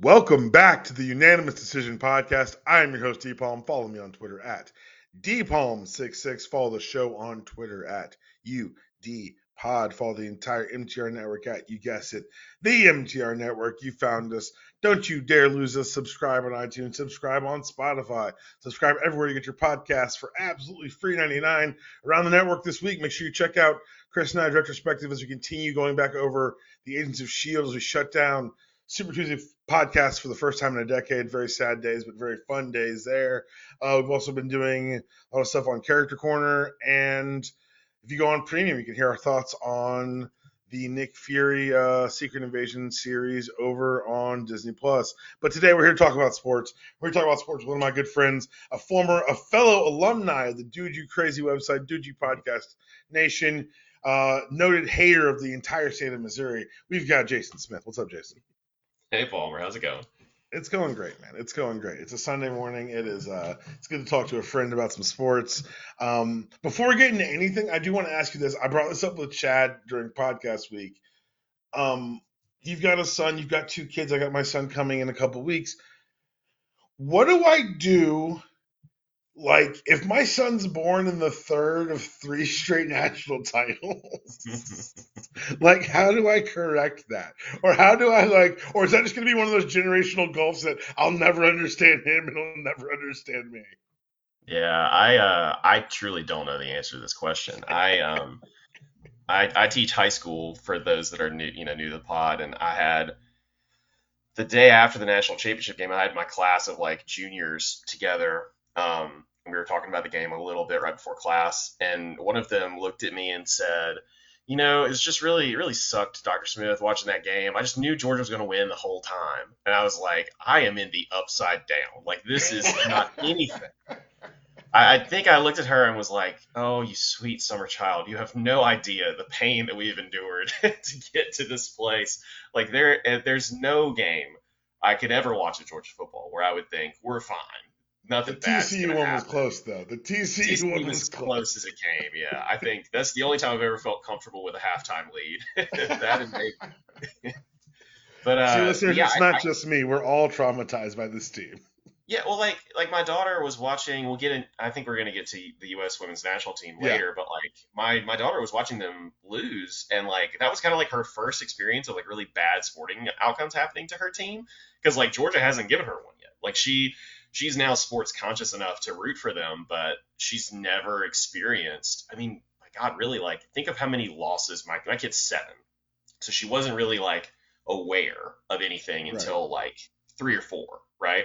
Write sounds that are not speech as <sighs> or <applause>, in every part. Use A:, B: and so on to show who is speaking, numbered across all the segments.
A: Welcome back to the Unanimous Decision Podcast. I am your host, D Palm. Follow me on Twitter at DPalm66. Follow the show on Twitter at UD Follow the entire MTR network at, you guess it, the MTR network. You found us. Don't you dare lose us. Subscribe on iTunes, subscribe on Spotify, subscribe everywhere you get your podcasts for absolutely free 99 around the network this week. Make sure you check out Chris and I's retrospective as we continue going back over the Agents of S.H.I.E.L.D. as we shut down Super Tuesday podcast for the first time in a decade. Very sad days, but very fun days there. Uh, we've also been doing a lot of stuff on Character Corner. And if you go on Premium, you can hear our thoughts on the Nick Fury uh, Secret Invasion series over on Disney Plus. But today we're here to talk about sports. We're here to talk about sports with one of my good friends, a former, a fellow alumni of the Dude You Crazy website, Dude You Podcast Nation, uh, noted hater of the entire state of Missouri. We've got Jason Smith. What's up, Jason?
B: Hey Palmer, how's it going?
A: It's going great, man. It's going great. It's a Sunday morning. It is. Uh, it's good to talk to a friend about some sports. Um, before we get into anything, I do want to ask you this. I brought this up with Chad during podcast week. Um, you've got a son. You've got two kids. I got my son coming in a couple weeks. What do I do like if my son's born in the third of three straight national <laughs> titles like how do i correct that? Or how do i like or is that just going to be one of those generational gulfs that i'll never understand him and he'll never understand me?
B: Yeah i uh i truly don't know the answer to this question. I um i i teach high school for those that are new you know new to the pod and i had the day after the national championship game i had my class of like juniors together um, we were talking about the game a little bit right before class, and one of them looked at me and said, "You know, it's just really, really sucked, Dr. Smith, watching that game. I just knew Georgia was going to win the whole time." And I was like, "I am in the upside down. Like this is not <laughs> anything." I, I think I looked at her and was like, "Oh, you sweet summer child, you have no idea the pain that we've endured <laughs> to get to this place. Like there, eh, there's no game." I could ever watch a Georgia football where I would think we're fine nothing.
A: The TCU one happen. was close though. The TCU, TCU one was,
B: was close. close. as it came. Yeah, I think that's the only time I've ever felt comfortable with a halftime lead. <laughs> that and maybe. <laughs>
A: but uh, See, listeners, yeah, it's not I, just me. We're all traumatized by this team.
B: Yeah, well, like like my daughter was watching. We'll get in. I think we're gonna get to the U.S. Women's National Team later, yeah. but like my my daughter was watching them lose, and like that was kind of like her first experience of like really bad sporting outcomes happening to her team, because like Georgia hasn't given her one yet. Like she she's now sports conscious enough to root for them, but she's never experienced. I mean, my God, really, like think of how many losses my my kid's seven, so she wasn't really like aware of anything until right. like three or four, right?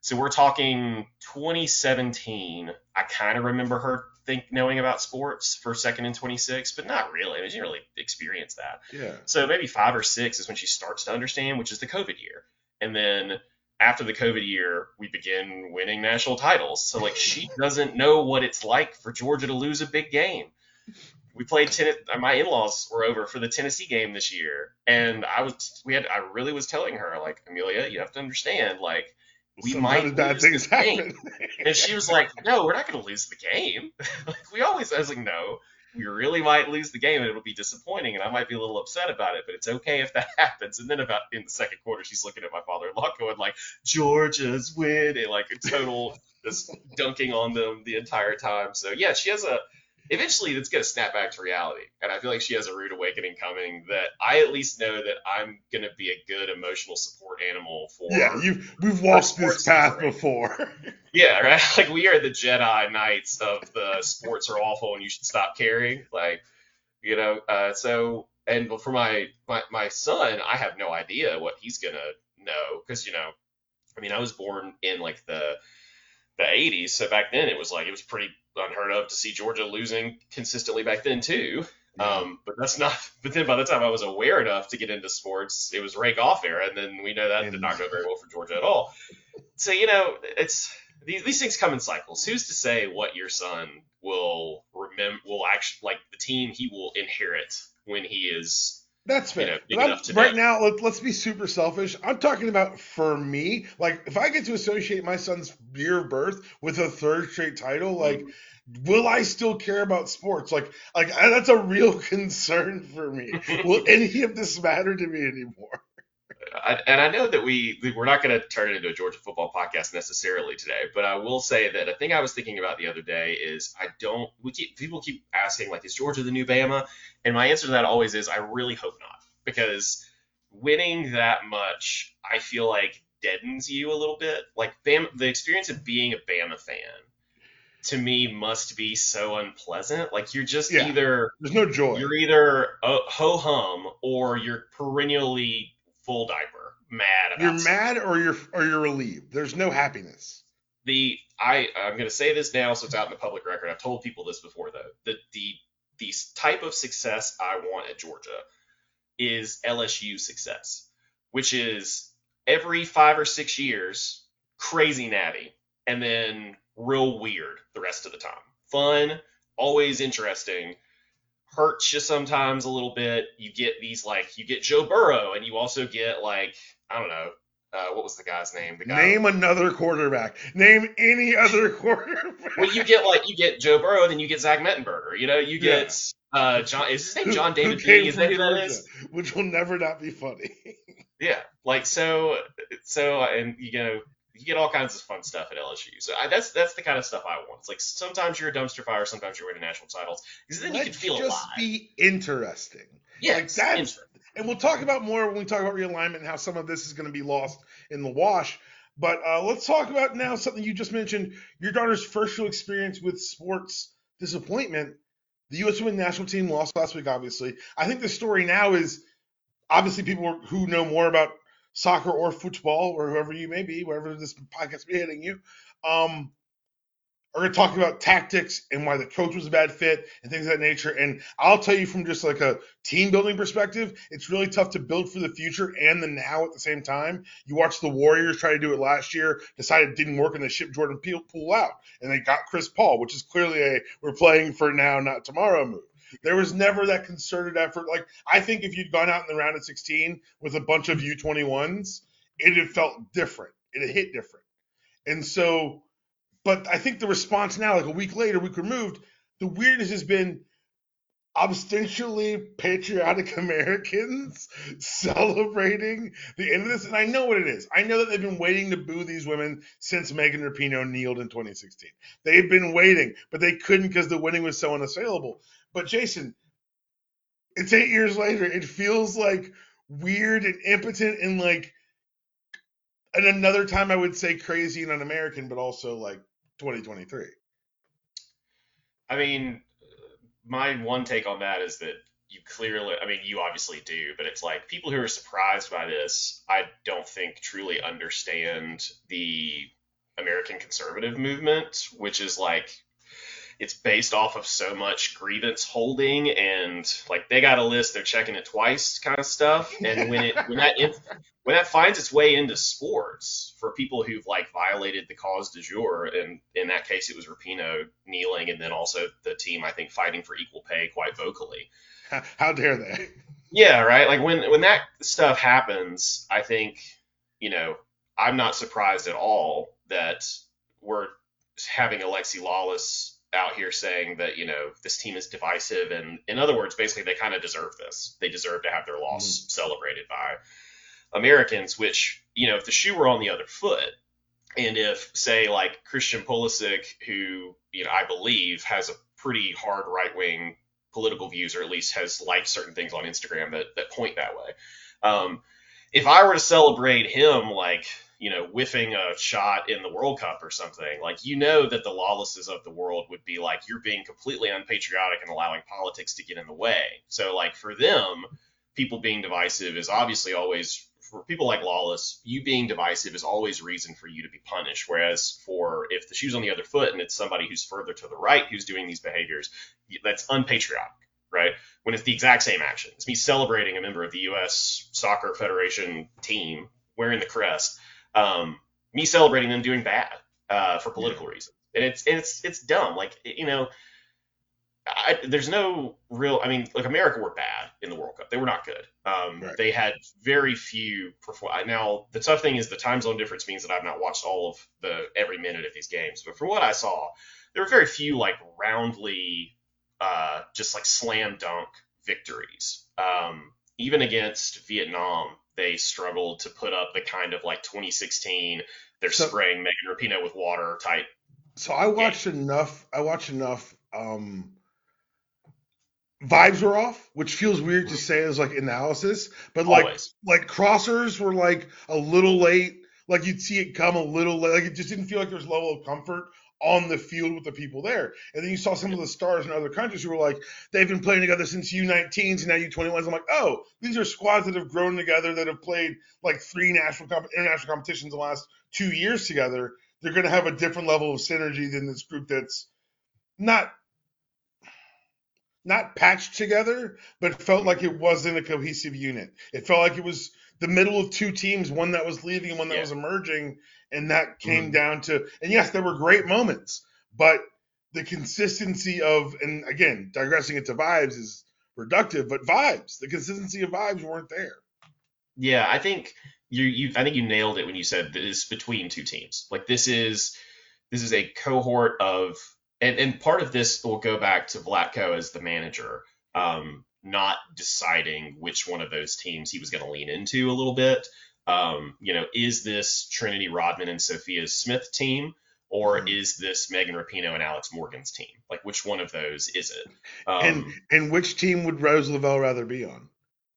B: So we're talking 2017. I kind of remember her think knowing about sports for second and 26, but not really. I mean, she didn't really experience that.
A: Yeah.
B: So maybe five or six is when she starts to understand, which is the COVID year, and then after the COVID year, we begin winning national titles. So like she <laughs> doesn't know what it's like for Georgia to lose a big game. We played tennis. My in-laws were over for the Tennessee game this year, and I was we had I really was telling her like Amelia, you have to understand like we Sometimes might bad things happen. and she was like, no, we're not going to lose the game. <laughs> like we always I was like, no, we really might lose the game and it'll be disappointing and I might be a little upset about it, but it's okay if that <laughs> happens. And then about in the second quarter, she's looking at my father-in-law going like, Georgia's winning, like a total just dunking on them the entire time. So yeah, she has a eventually it's going to snap back to reality. And I feel like she has a rude awakening coming that I at least know that I'm going to be a good emotional support animal for.
A: Yeah, you we've walked this path before. <laughs>
B: yeah, right. <laughs> Like we are the Jedi Knights of the sports are awful and you should stop caring. Like, you know, uh, so and for my, my my son, I have no idea what he's gonna know because you know, I mean, I was born in like the the 80s, so back then it was like it was pretty unheard of to see Georgia losing consistently back then too. Um, but that's not. <laughs> But then by the time I was aware enough to get into sports, it was Ray Goff era, and then we know that did not go very well for Georgia at all. So you know, it's these these things come in cycles. Who's to say what your son will remember? Will actually like the team he will inherit when he is
A: that's fair. You know, right now, let, us be super selfish. I'm talking about for me. Like, if I get to associate my son's year of birth with a third straight title, mm-hmm. like, will I still care about sports? Like, like that's a real <laughs> concern for me. <laughs> will any of this matter to me anymore?
B: I, and I know that we we're not going to turn it into a Georgia football podcast necessarily today, but I will say that a thing I was thinking about the other day is I don't. We keep people keep asking like, is Georgia the new Bama? And my answer to that always is I really hope not, because winning that much, I feel like deadens you a little bit. Like Bama, the experience of being a Bama fan to me must be so unpleasant. Like you're just
A: Yeah.
B: either
A: There's no joy.
B: you're either uh, ho hum or you're perennially full diaper mad about
A: You're
B: something.
A: mad or you're or you're relieved. There's no happiness.
B: the I I'm gonna say this now so it's out in the public record. I've told people this before though. The the the type of success I want at Georgia is LSU success, which is every five or six years, crazy natty, and then real weird the rest of the time. Fun, always interesting. Hurts you sometimes a little bit. You get these like you get Joe Burrow, and you also get like I don't know, uh, what was the guy's name? The guy
A: Name another quarterback. Name any other <laughs> quarterback.
B: well, you get like you get Joe Burrow, then you get Zach Mettenberger. You know, you get uh, John. Is his name John
A: who
B: David Lee? Is that who that is?
A: Which will never not be funny.
B: Yeah, like so, so, and you know, you get all kinds of fun stuff at LSU. So I, that's that's the kind of stuff I want. It's like sometimes you're a dumpster fire, sometimes you're winning national titles, because then you can
A: Let's
B: feel
A: just
B: alive.
A: be interesting.
B: yeah,
A: like that's-
B: interesting.
A: And we'll talk about more when we talk about realignment and how some of this is going to be lost in the wash. But uh, let's talk about now something you just mentioned your daughter's first real experience with sports disappointment. The U.S. women's national team lost last week, obviously. I think the story now is obviously people who know more about soccer or football or whoever you may be, wherever this podcast be hitting you, um, are going to talk about tactics and why the coach was a bad fit and things of that nature. And I'll tell you from just like a team building perspective, it's really tough to build for the future and the now at the same time. You watch the Warriors try to do it last year, decided it didn't work, and they shipped Jordan Poole out, and they got Chris Paul, which is clearly a we're playing for now, not tomorrow move. There was never that concerted effort. Like I think if you'd gone out in the round of 16 with a bunch of U21s, it had felt different. It hit different. And so, but I think the response now, like a week later, week removed, the weirdness has been ostensibly patriotic <laughs> Americans <laughs> celebrating the end of this. And I know what it is. I know that they've been waiting to boo these women since Megan Rapinoe kneeled in 2016. They've been waiting, but they couldn't because the winning was so unassailable. But Jason, it's eight years later. It feels like weird and impotent and like and another time I would say crazy and un-American, but also like 2023.
B: I mean, my one take on that is that you clearly, I mean, you obviously do, but it's like people who are surprised by this, I don't think truly understand the American conservative movement, which is like, it's based off of so much grievance holding and like they got a list, they're checking it twice kind of stuff. And when it, when that, if, when that finds its way into sports for people who've like violated the cause du jour, and in that case it was Rapinoe kneeling, and then also the team I think fighting for equal pay quite vocally.
A: How, <laughs> how dare they?
B: Yeah, right. Like when when that stuff happens, I think you know I'm not surprised at all that we're having Alexi Lalas out here saying that you know this team is divisive, and in other words, basically they kind of deserve this. They deserve to have their loss celebrated by Americans. Which you know, if the shoe were on the other foot, and if say like Christian Pulisic, who you know I believe has a pretty hard right wing political views, or at least has liked certain things on Instagram that that point that way. Um, if I were to celebrate him like you know whiffing a shot in the World Cup or something, like you know that the Lalases of the world would be like you're being completely unpatriotic and allowing politics to get in the way. So like for them, people being divisive is obviously always for people like Lalas, you being divisive is always reason for you to be punished. Whereas for if the shoe's on the other foot and it's somebody who's further to the right who's doing these behaviors, that's unpatriotic, right? When it's the exact same action. It's me celebrating a member of the U.S. Soccer Federation team wearing the crest, um, me celebrating them doing bad uh, for political reasons, and it's and it's it's dumb. Like you know. I, there's no real. I mean, like America were bad in the World Cup. They were not good. Um,
A: Right.
B: They had very few. Perform- now the tough thing is the time zone difference means that I've not watched all of the every minute of these games. But from what I saw, there were very few like roundly, uh, just like slam dunk victories. Um, even against Vietnam, they struggled to put up the kind of like 2016 they're
A: So-
B: spraying Megan Rapinoe with water type.
A: So I watched enough. I watched enough. Um, vibes were off, which feels weird to say as like analysis, but like
B: Always.
A: like crossers were like a little late. Like you'd see it come a little late. Like it just didn't feel like there was level of comfort on the field with the people there. And then you saw some of the stars in other countries who were like, they've been playing together since U19s and now U21s. I'm like, oh, these are squads that have grown together that have played like three national international competitions the last two years together. They're going to have a different level of synergy than this group that's not not patched together, but felt like it wasn't a cohesive unit. It felt like it was the middle of two teams, one that was leaving and one that
B: Yeah.
A: was emerging, and that came
B: Mhm.
A: down to. And yes, there were great moments, but the consistency of, and again, digressing into vibes is reductive, but vibes, the consistency of vibes weren't there.
B: Yeah, I think you you I think you nailed it when you said this between two teams. Like this is this is a cohort of and, and part of this will go back to Vlatko as the manager, um, not deciding which one of those teams he was going to lean into a little bit. Um, you know, is this Trinity Rodman and Sophia Smith team, or
A: Mhm.
B: is this Megan Rapinoe and Alex Morgan's team? Like, which one of those is it? Um,
A: and and which team would Rose Lavelle rather be on?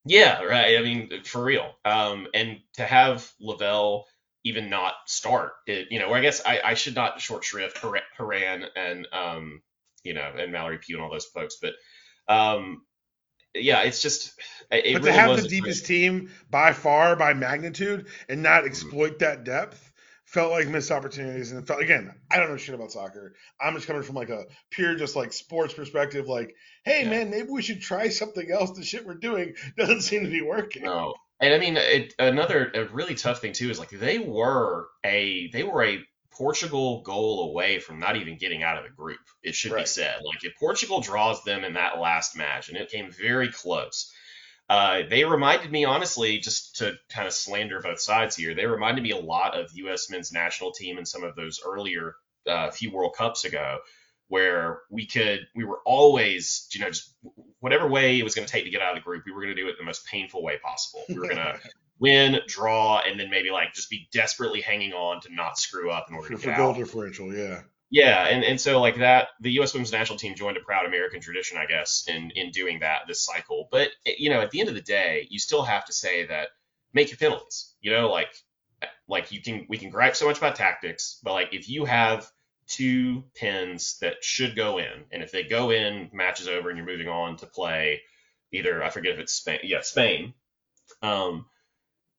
B: yeah, right. I mean, for real. Um, and to have Lavelle even not start it, you know, or I guess I, I should not short shrift Har- Horan and um, you know, and Mallory Pugh and all those folks, but um, yeah, it's just it
A: but
B: really
A: to have
B: was
A: the deepest team by far by magnitude and not mm-hmm. exploit that depth felt like missed opportunities and it felt again i don't know shit about soccer. I'm just coming from like a pure just like sports perspective like hey
B: Yeah.
A: man maybe we should try something else. The shit we're doing <laughs> doesn't seem to be working.
B: No, and I mean, it, another a really tough thing too is like they were a they were a Portugal goal away from not even getting out of the group. It should be said. Like if Portugal draws them in that last match, and it came very close. Uh, they reminded me, honestly, just to kind of slander both sides here. They reminded me a lot of U.S. men's national team in some of those earlier uh, few World Cups ago, where we could, we were always, you know, just whatever way it was going to take to get out of the group, we were going to do it the most painful way possible. We were going <laughs> to win, draw, and then maybe like just be desperately hanging on to not screw up in order to get
A: goal
B: out.
A: differential yeah
B: Yeah, and, and so like that, the U.S. Women's National Team joined a proud American tradition, I guess, in in doing that this cycle. But you know, at the end of the day, you still have to say that make your penalties. You know, like like you can we can gripe so much about tactics, but like if you have two pins that should go in, and if they go in, match is over, and you're moving on to play either I forget if it's Spain, yeah, Spain. Um,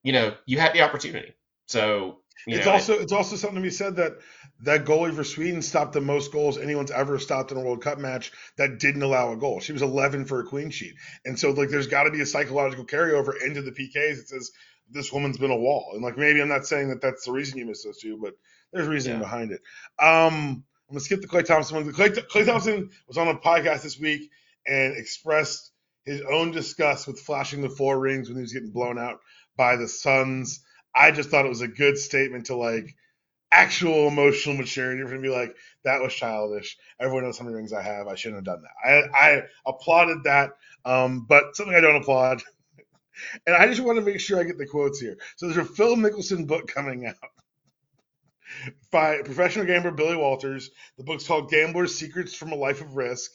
B: you know, you had the opportunity. So
A: it's
B: know,
A: also it's also something to be said that that goalie for Sweden stopped the most goals anyone's ever stopped in a World Cup match that didn't allow a goal. She was 11 for a clean sheet, and so like there's got to be a psychological carryover into the PKs that says this woman's been a wall. And like maybe I'm not saying that that's the reason you missed those two, but there's reasoning
B: Yeah.
A: behind it. Um, I'm gonna skip the Klay Thompson one. Klay, Klay Thompson was on a podcast this week and expressed his own disgust with flashing the four rings when he was getting blown out by the Suns. I just thought it was a good statement to like actual emotional maturity You're gonna be like, that was childish. Everyone knows how many rings I have. I shouldn't have done that. I, I applauded that, um, but something I don't applaud. <laughs> and I just want to make sure I get the quotes here. So there's a Phil Mickelson book coming out <laughs> by professional gambler Billy Walters. The book's called Gambler's Secrets from a Life of Risk.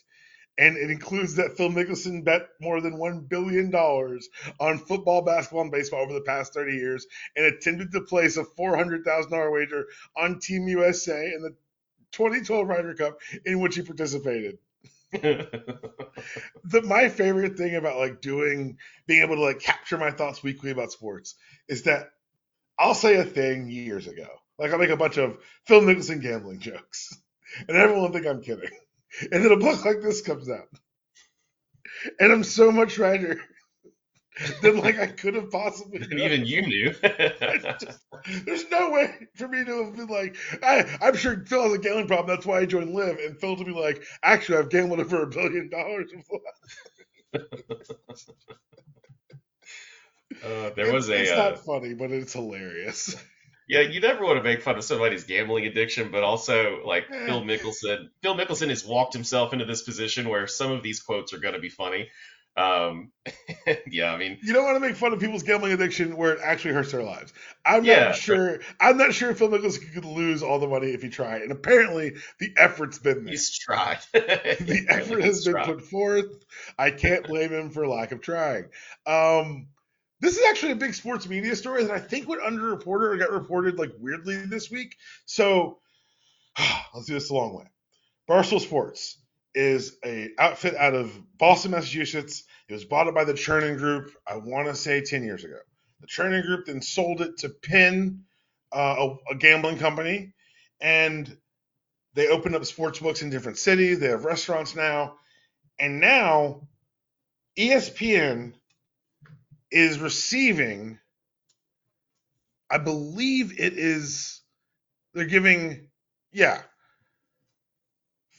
A: And it includes that Phil Mickelson bet more than $1 billion on football, basketball, and baseball over the past 30 years and attempted to place a $400,000 wager on Team USA in the 2012 Ryder Cup in which he participated. <laughs> The, my favorite thing about like doing, being able to like capture my thoughts weekly about sports is that I'll say a thing years ago. Like I'll make a bunch of Phil Mickelson gambling jokes and everyone will think I'm kidding. And then a book like this comes out. And I'm so much righter than like I could have possibly done.
B: even you knew. <laughs>
A: There's no way for me to have been like, I, I'm sure Phil has a gambling problem. That's why I joined LIV. And Phil to be like, actually, I've gambled over a billion dollars before. <laughs>
B: Uh, there was a
A: It's
B: uh,
A: not funny, but it's hilarious.
B: Yeah. You never want to make fun of somebody's gambling addiction, but also like
A: Eh.
B: Phil Mickelson. Phil Mickelson has walked himself into this position where some of these quotes are going to be funny. Um, <laughs> yeah, I mean,
A: You don't want to make fun of people's gambling addiction where it actually hurts their lives. I'm
B: Yeah,
A: not sure. I'm not sure Phil Mickelson could lose all the money if he tried. And apparently, the effort's been there.
B: he's tried. <laughs> <laughs>
A: the effort has been put forth. I can't blame him for lack of trying. Um, this is actually a big sports media story that I think went underreported or got reported like weirdly this week. So <sighs> let's do this a long way. Barstool Sports is a outfit out of Boston, Massachusetts. It was bought up by the Chernin Group. I want to say ten years ago. The Chernin Group then sold it to Penn, uh, a, a gambling company, and they opened up sports books in different cities. They have restaurants now. And now ESPN is receiving, I believe it is, they're giving, yeah,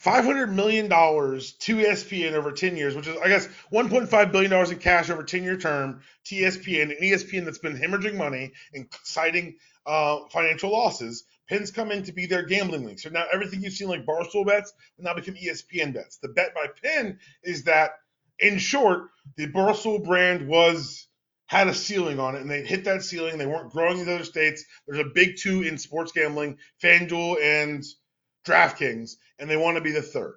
A: $500 million to ESPN over 10 years, which is, I guess, $1.5 billion in cash over 10 year term to ESPN, an ESPN that's been hemorrhaging money and citing uh, financial losses. Penn's come in to be their gambling league. So now everything you've seen like Barstool bets will now become ESPN bets. The bet by Penn is that, in short, the Barstool brand was had a ceiling on it, and they hit that ceiling. They weren't growing in the other states. There's a big two in sports gambling: FanDuel and DraftKings, and they want to be the third.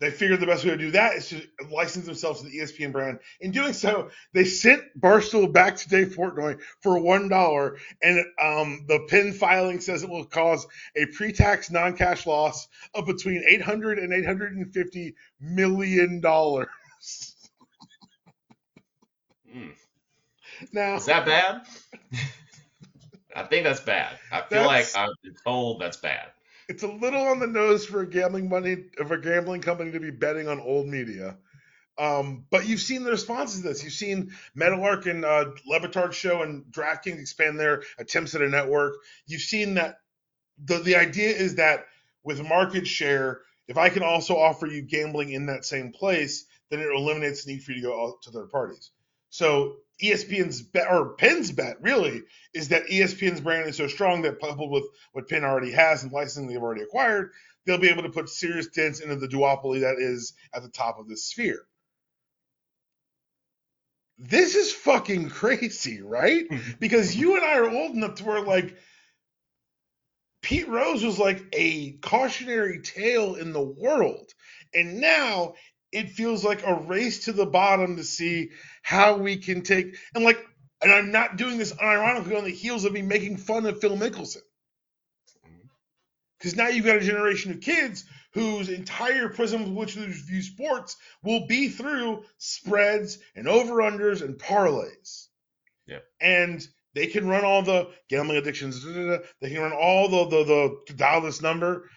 A: They figured the best way to do that is to license themselves to the ESPN brand. In doing so, they sent Barstool back to Dave Portnoy for one dollar, and um, the Penn filing says it will cause a pre-tax non-cash loss of between 800 and 850 million dollars.
B: Hmm.
A: Now,
B: Is that bad? I think that's bad. I feel like I've been told that's bad.
A: it's a little on the nose for a gambling money of a gambling company to be betting on old media. Um, but you've seen the responses to this. You've seen Meadowlark and uh, Le Batard show and DraftKings expand their attempts at a network. You've seen that the the idea is that with market share, if I can also offer you gambling in that same place, then it eliminates the need for you to go out to third parties. So ESPN's bet or Penn's bet really is that ESPN's brand is so strong that coupled with what Penn already has and licensing they've already acquired, they'll be able to put serious dents into the duopoly that is at the top of this sphere. This is fucking crazy, right? Mm-hmm. Because you and I are old enough to where like Pete Rose was like a cautionary tale in the world. And now it feels like a race to the bottom to see how we can take and like and I'm not doing this unironically on the heels of me making fun of Phil Mickelson. Because now you've got a generation of kids whose entire prism of which they view sports will be through spreads and over-unders and parlays.
B: Yeah.
A: And they can run all the gambling addictions. da, da, da. They can run all the the the to dial this number.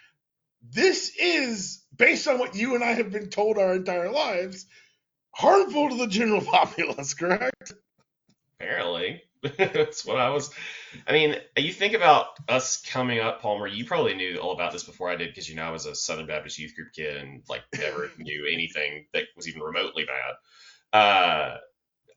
A: This is based on what you and I have been told our entire lives, harmful to the general <laughs> populace. Correct?
B: Apparently. <laughs> That's what I was. I mean, you think about us coming up, Palmer. You probably knew all about this before I did because you know I was a Southern Baptist youth group kid and like never <laughs> knew anything that was even remotely bad. Uh,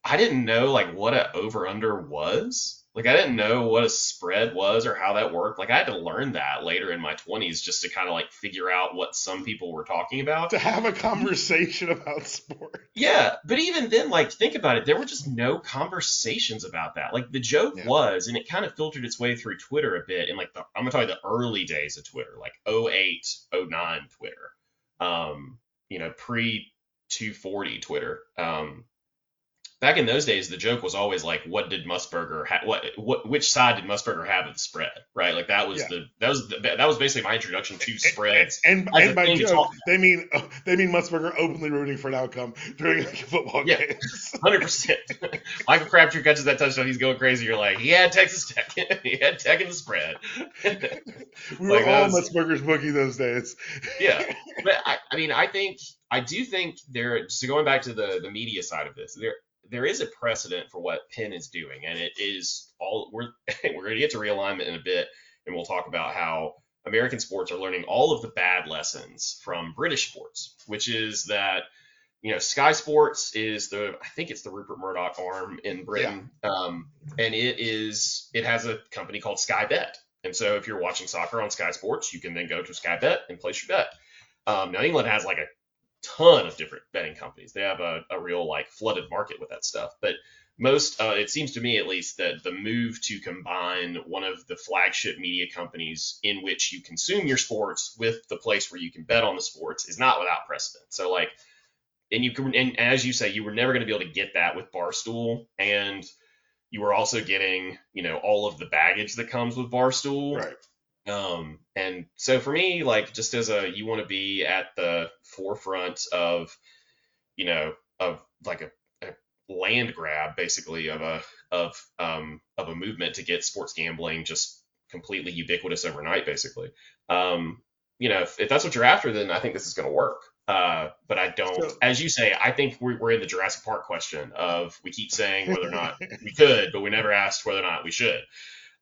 B: I didn't know like what a over under was. Like I didn't know what a spread was or how that worked. Like I had to learn that later in my 20s just to kind of like figure out what some people were talking about.
A: To have a conversation <laughs> about sport.
B: Yeah, but even then, like, think about it. There were just no conversations about that. Like, the joke
A: Yeah.
B: was, and it kind of filtered its way through Twitter a bit in, like, the, I'm going to talk about the early days of Twitter, like 08, 09 Twitter, um, you know, pre 240 Twitter. Um, back in those days, the joke was always like, what did Musburger ha- what, what, which side did Musburger have of the spread, right? Like, that was
A: Yeah.
B: the, that was the, that was basically my introduction to spreads.
A: And,
B: as
A: and by joke, they mean uh, they mean Musburger openly rooting for an outcome during like, a football
B: Yeah.
A: games.
B: Hundred percent. <laughs> Michael Crabtree catches that touchdown. He's going crazy. You're like, he had Texas Tech. <laughs> he had Tech in the spread.
A: We <laughs> were
B: Like,
A: all
B: was-
A: Musburger's bookie those days.
B: yeah, but I, I mean, I think I do think there. So going back to the the media side of this, there there is a precedent for what Penn is doing, and it is all we're <laughs> we're going to get to realignment in a bit, and we'll talk about how American sports are learning all of the bad lessons from British sports, which is that you know Sky Sports is the I think it's the Rupert Murdoch arm in Britain, um, and it is it has a company called Sky Bet, and so if you're watching soccer on Sky Sports, you can then go to Sky Bet and place your bet. Um, now England has like a ton of different betting companies. They have a, a real like flooded market with that stuff. But most, uh, it seems to me at least, that the move to combine one of the flagship media companies in which you consume your sports with the place where you can bet on the sports is not without precedent. So like, and you can, and as you say, you were never going to be able to get that with Barstool, and you were also getting, you know, all of the baggage that comes with Barstool.
A: Right.
B: Um, and so for me, like just as a you want to be at the forefront of, you know, of like a, a land grab basically of a of um of a movement to get sports gambling just completely ubiquitous overnight, basically. Um, you know, if, if that's what you're after, then I think this is going to work. Uh, but I don't,
A: So-
B: as you say, I think we're, we're in the Jurassic Park question of we keep saying whether or not <laughs> we could, but we never asked whether or not we should.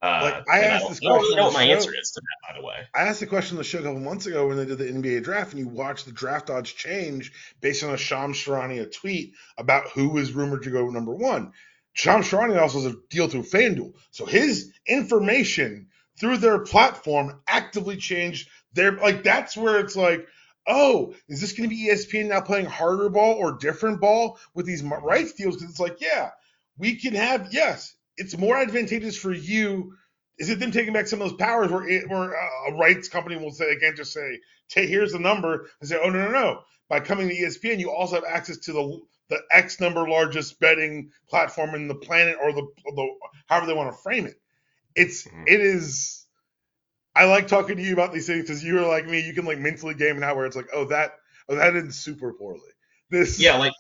B: Uh,
A: Like, I asked this
B: I don't
A: question
B: really know what my
A: show.
B: answer is to that, by the way.
A: I asked the question on the show a couple months ago when they did the NBA draft, and you watched the draft odds change based on a Shams Charania tweet about who was rumored to go number one. Shams Charania also has a deal through FanDuel, so his information through their platform actively changed their like. That's where it's like, oh, is this going to be ESPN now playing harder ball or different ball with these rights deals? Because it's like, yeah, we can have yes, it's more advantageous for you is it them taking back some of those powers where, it, where a rights company will say they can't just say, "Take here's the number," and say, "Oh no no no." By coming to ESPN, you also have access to the the X number largest betting platform in the planet, or the, the however they want to frame it. It's
B: Mhm.
A: it is. I like talking to you about these things because you're like me. You can like mentally game it out where it's like, oh that oh that did super poorly. This
B: Yeah, like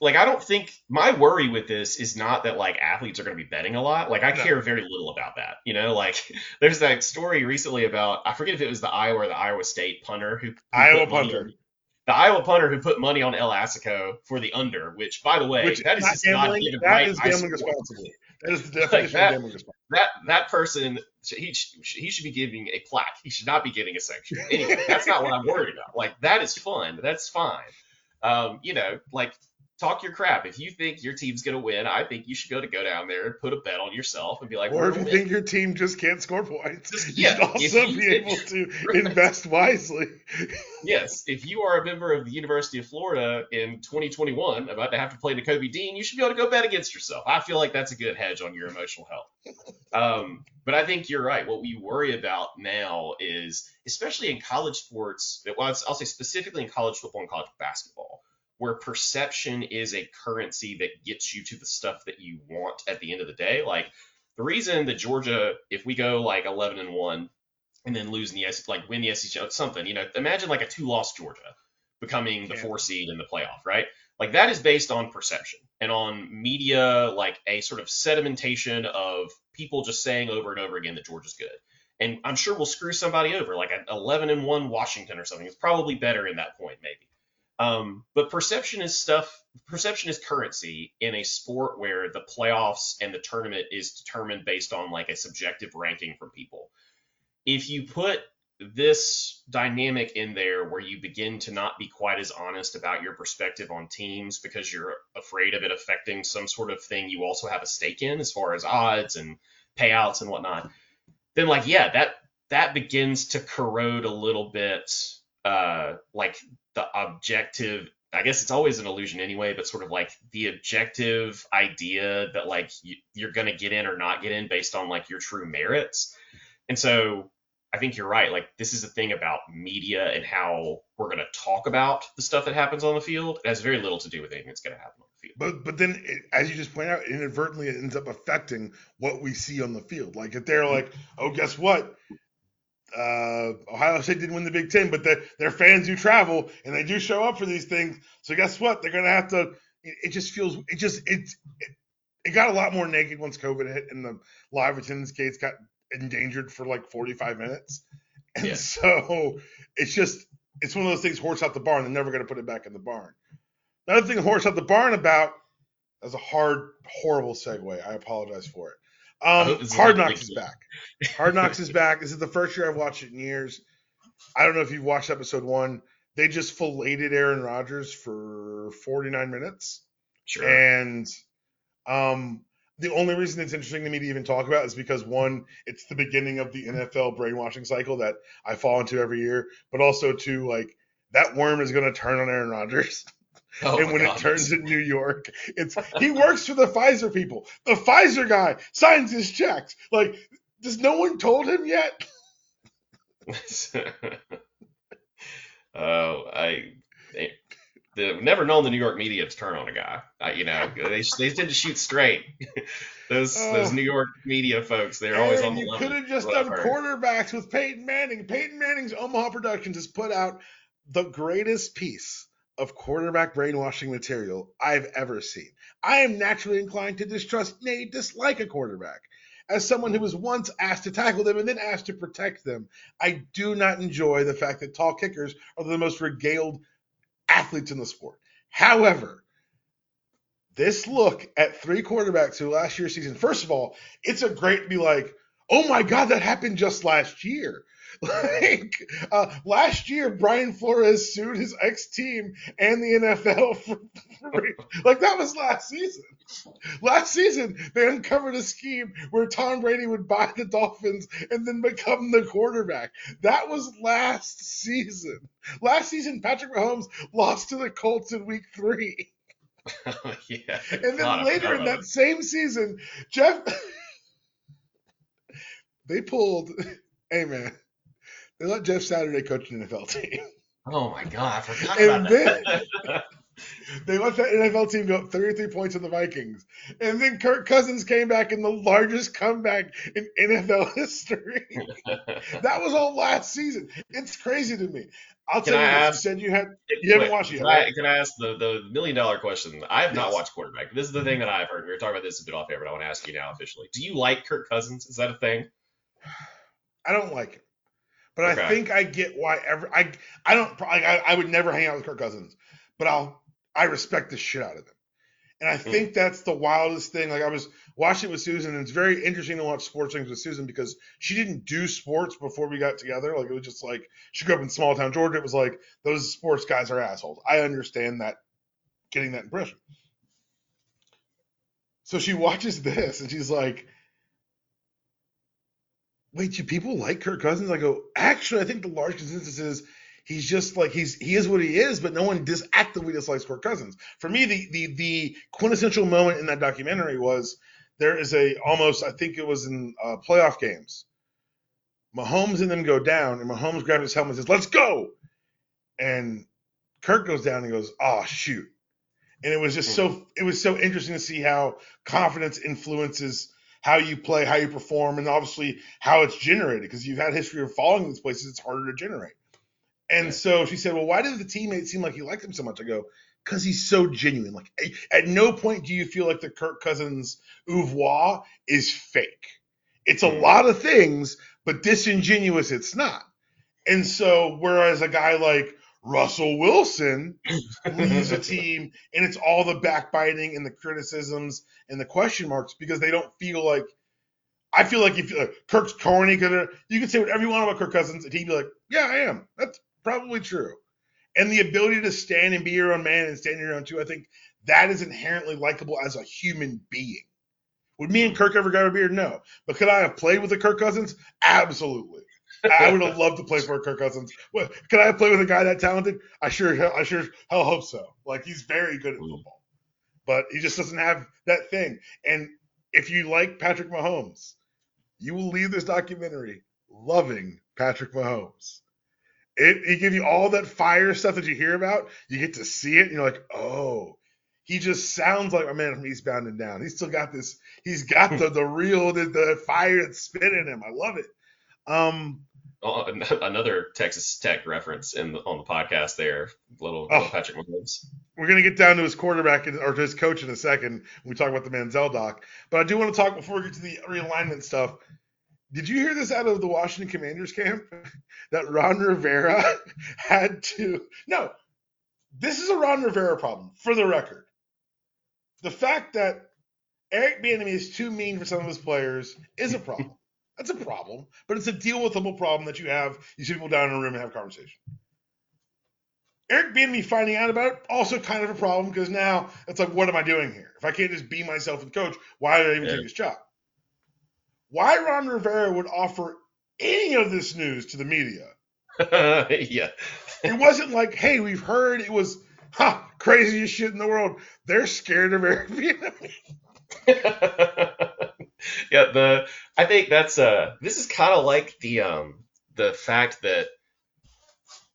B: like I don't think my worry with this is not that like athletes are going to be betting a lot. Like I
A: No.
B: care very little about that. You know, like <laughs> there's that story recently about I forget if it was the Iowa or the Iowa State punter who, who
A: Iowa punter.
B: on- the Iowa punter who put money on El Asico for the under, which by the way,
A: which
B: that is
A: not
B: just not
A: gambling.
B: even
A: That
B: right.
A: is gambling responsibly. That is the <laughs> definition
B: that-
A: of gambling responsibly.
B: that that person he he should be giving a plaque. He should not be getting a sanction. Anyway, that's not what I'm worried about. Like that is fun. That's fine. Um, you know, like talk your crap. If you think your team's gonna win, I think you should go to go down there and put a bet on yourself and be like,
A: Or if you
B: win.
A: think your team just can't score points,
B: Just-
A: you
B: yeah,
A: should also
B: you
A: be able to <laughs> invest wisely.
B: yes, if you are a member of the University of Florida in 2021 about to have to play Kobe Dean, you should be able to go bet against yourself. I feel like that's a good hedge on your emotional health. <laughs> Um, but I think you're right. What we worry about now is, especially in college sports, well, I'll say specifically in college football and college basketball, where perception is a currency that gets you to the stuff that you want at the end of the day. Like the reason that Georgia, if we go like 11 and one and then lose in the SEC, like win the SEC, something, you know, imagine like a two-loss Georgia becoming the
A: Yeah.
B: four seed in the playoff, right? Like that is based on perception and on media, like a sort of sedimentation of people just saying over and over again that Georgia's good. And I'm sure we'll screw somebody over, like an 11 and one Washington or something. It's probably better in that point, maybe. Um, but perception is stuff. Perception is currency in a sport where the playoffs and the tournament is determined based on like a subjective ranking from people. If you put this dynamic in there where you begin to not be quite as honest about your perspective on teams because you're afraid of it affecting some sort of thing you also have a stake in as far as odds and payouts and whatnot, then like yeah, that that begins to corrode a little bit uh like the objective I guess it's always an illusion anyway, but sort of like the objective idea that like you, you're going to get in or not get in based on like your true merits. And so I think you're right. Like this is the thing about media and how we're going to talk about the stuff that happens on the field. It has very little to do with anything that's going to happen on the field.
A: But but then, it, as you just pointed out, inadvertently it ends up affecting what we see on the field. Like if they're like, oh, guess what? Uh, Ohio State didn't win the Big Ten, but the, their fans do travel and they do show up for these things. So guess what? They're gonna have to. It, it just feels. It just it's. It, it got a lot more naked once COVID hit, and the live attendance gates got endangered for like 45 minutes. And
B: Yeah. <laughs>
A: so it's just it's one of those things horse out the barn. They're never gonna put it back in the barn. Another thing horse out the barn about that's a hard, horrible segue. I apologize for it. Um,
B: hope this is
A: Hard Knocks is back. Hard Knocks is back. This is the first year I've watched it in years. I don't know if you've watched episode one. They just filleted Aaron Rodgers for 49 minutes.
B: Sure.
A: And um, the only reason it's interesting to me to even talk about is because one, it's the beginning of the NFL brainwashing cycle that I fall into every year, but also two, like that worm is going to turn on Aaron Rodgers. <laughs>
B: Oh
A: and when
B: God.
A: it turns in New York, it's he <laughs> works for the Pfizer people. The Pfizer guy signs his checks. Like, does no one told him yet? <laughs> <laughs>
B: oh, I they, they've never known the New York media to turn on a guy. I, you know, they they tend to shoot straight. those
A: Oh.
B: those New York media folks, they're always on the
A: you could have just done quarterbacks with Peyton Manning. Peyton Manning's Omaha Productions has put out the greatest piece of quarterback brainwashing material I've ever seen. I am naturally inclined to distrust, nay, dislike a quarterback. As someone who was once asked to tackle them and then asked to protect them, I do not enjoy the fact that tall kickers are the most regaled athletes in the sport. However, this look at three quarterbacks who last year's season, first of all, it's a great to be like, oh my God, that happened just last year. <laughs> Like uh, last year, Brian Flores sued his ex team and the NFL <laughs> for, for like that was last season. Last season, they uncovered a scheme where Tom Brady would buy the Dolphins and then become the quarterback. That was last season. Last season, Patrick Mahomes lost to the Colts in Week Three. <laughs>
B: yeah.
A: And then later in that same season, Jeff, they pulled, hey man, they let Jeff Saturday coach an NFL team.
B: Oh my god, I forgot
A: And
B: about that.
A: They let that NFL team go up 33 points on the Vikings. And then Kirk Cousins came back in the largest comeback in NFL <laughs> history. that was all last season. It's crazy to me. I'll
B: Can
A: tell you
B: I
A: this.
B: ask-
A: You said you had You haven't
B: Wait,
A: watched it
B: can
A: yet,
B: I,
A: right?
B: can I ask the, the million dollar question? I have not watched quarterback. This is the thing that I've heard. We were talking about this a bit off air, but I want to ask you now officially. Do you like Kirk Cousins? Is that a thing? <sighs>
A: I don't like him, but I think I get why. Every I I don't like I, I would never hang out with Kirk Cousins, but I'll I respect the shit out of him, and I
B: Hmm.
A: think that's the wildest thing. Like I was watching it with Susan, and it's very interesting to watch sports things with Susan because she didn't do sports before we got together. Like it was just like she grew up in small town Georgia. It was like those sports guys are assholes. I understand that, getting that impression. So she <laughs> watches this and she's like, wait, do people like Kirk Cousins? I go, actually, I think the large consensus is he's just like he's he is what he is, but no one dis actively dislikes Kirk Cousins. For me, the the the quintessential moment in that documentary was there is a almost I think it was in uh, playoff games. Mahomes and them go down, and Mahomes grabs his helmet and says, "Let's go," and Kirk goes down and goes, "Oh shoot." And it was just so it was so interesting to see how confidence influences how you play, how you perform, and obviously how it's generated. Because you've had history of falling in these places, it's harder to generate. And so she said, "Well, why did the teammate seem like he liked him so much?" I go, "Because he's so genuine. Like at no point do you feel like the Kirk Cousins oeuvre is fake. It's a
B: Mhm.
A: lot of things, but disingenuous it's not. And so, whereas a guy like Russell Wilson <laughs> leaves a team and it's all the backbiting and the criticisms and the question marks because they don't feel like I feel like if uh, Kirk's corny, gonna you can say whatever you want about Kirk Cousins, and he'd be like, "Yeah, I am. That's probably true." And the ability to stand and be your own man and stand your own too, I think that is inherently likable as a human being. Would me and Kirk ever grab a beer? No. But could I have played with the Kirk Cousins? Absolutely. I would have loved to play for Kirk Cousins. What, could I play with a guy that talented? I sure, I sure, hell hope so. Like he's very good at
B: Mm.
A: football, but he just doesn't have that thing. And if you like Patrick Mahomes, you will leave this documentary loving Patrick Mahomes. It, it gives you all that fire stuff that you hear about. You get to see it, and you're like, oh, he just sounds like a man from Eastbound and Down. He's still got this. He's got the the real the, the fire that's spinning him. I love it. Um,
B: Oh, <laughs> another Texas Tech reference in the, on the podcast there. Little,
A: Oh.
B: Patrick Mahomes.
A: we're gonna get down to his quarterback or to his coach in a second when we talk about the Manziel doc. But I do want to talk before we get to the realignment stuff. Did you hear this out of the Washington Commanders camp <laughs> that Ron Rivera <laughs> had to? No, this is a Ron Rivera problem. For the record, the fact that Eric Bieniemy is too mean for some of his players is a problem. That's a problem, but it's a deal with withable problem that you have. You sit people down in a room and have a conversation. Eric Bieniemy finding out about it also kind of a problem because now it's like, what am I doing here? If I can't just be myself and coach, why did I even
B: Yeah.
A: take this job? Why Ron Rivera would offer any of this news to the media <laughs>
B: yeah.
A: it wasn't like, hey, we've heard it was ha, craziest shit in the world. They're scared of Eric Bieniemy. <laughs> <laughs>
B: yeah, the I think that's uh this is kind of like the um the fact that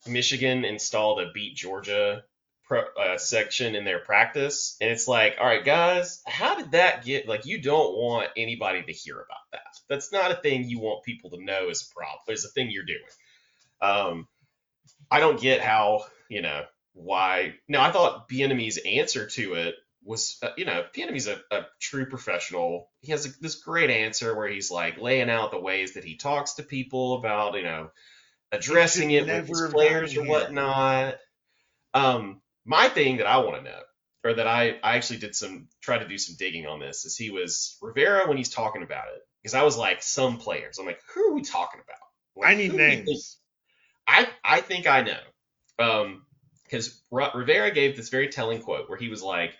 B: Michigan installed a beat Georgia pro, uh, section in their practice, and it's like, all right, guys, how did that get? Like, you don't want anybody to hear about that. That's not a thing you want people to know is a problem. Is a thing you're doing. Um, I don't get how you know why. No, I thought Bieniemy's answer to it was, uh, you know, Bieniemy's a, a true professional. He has a, this great answer where he's like laying out the ways that he talks to people about, you know, addressing it with his players or whatnot. Um, my thing that I want to know, or that I, I actually did some try to do some digging on this, is he was Rivera when he's talking about it. Because I was like, some players. I'm like, who are we talking about? Like,
A: I need names.
B: I I think I know. Um, because Rivera gave this very telling quote where he was like,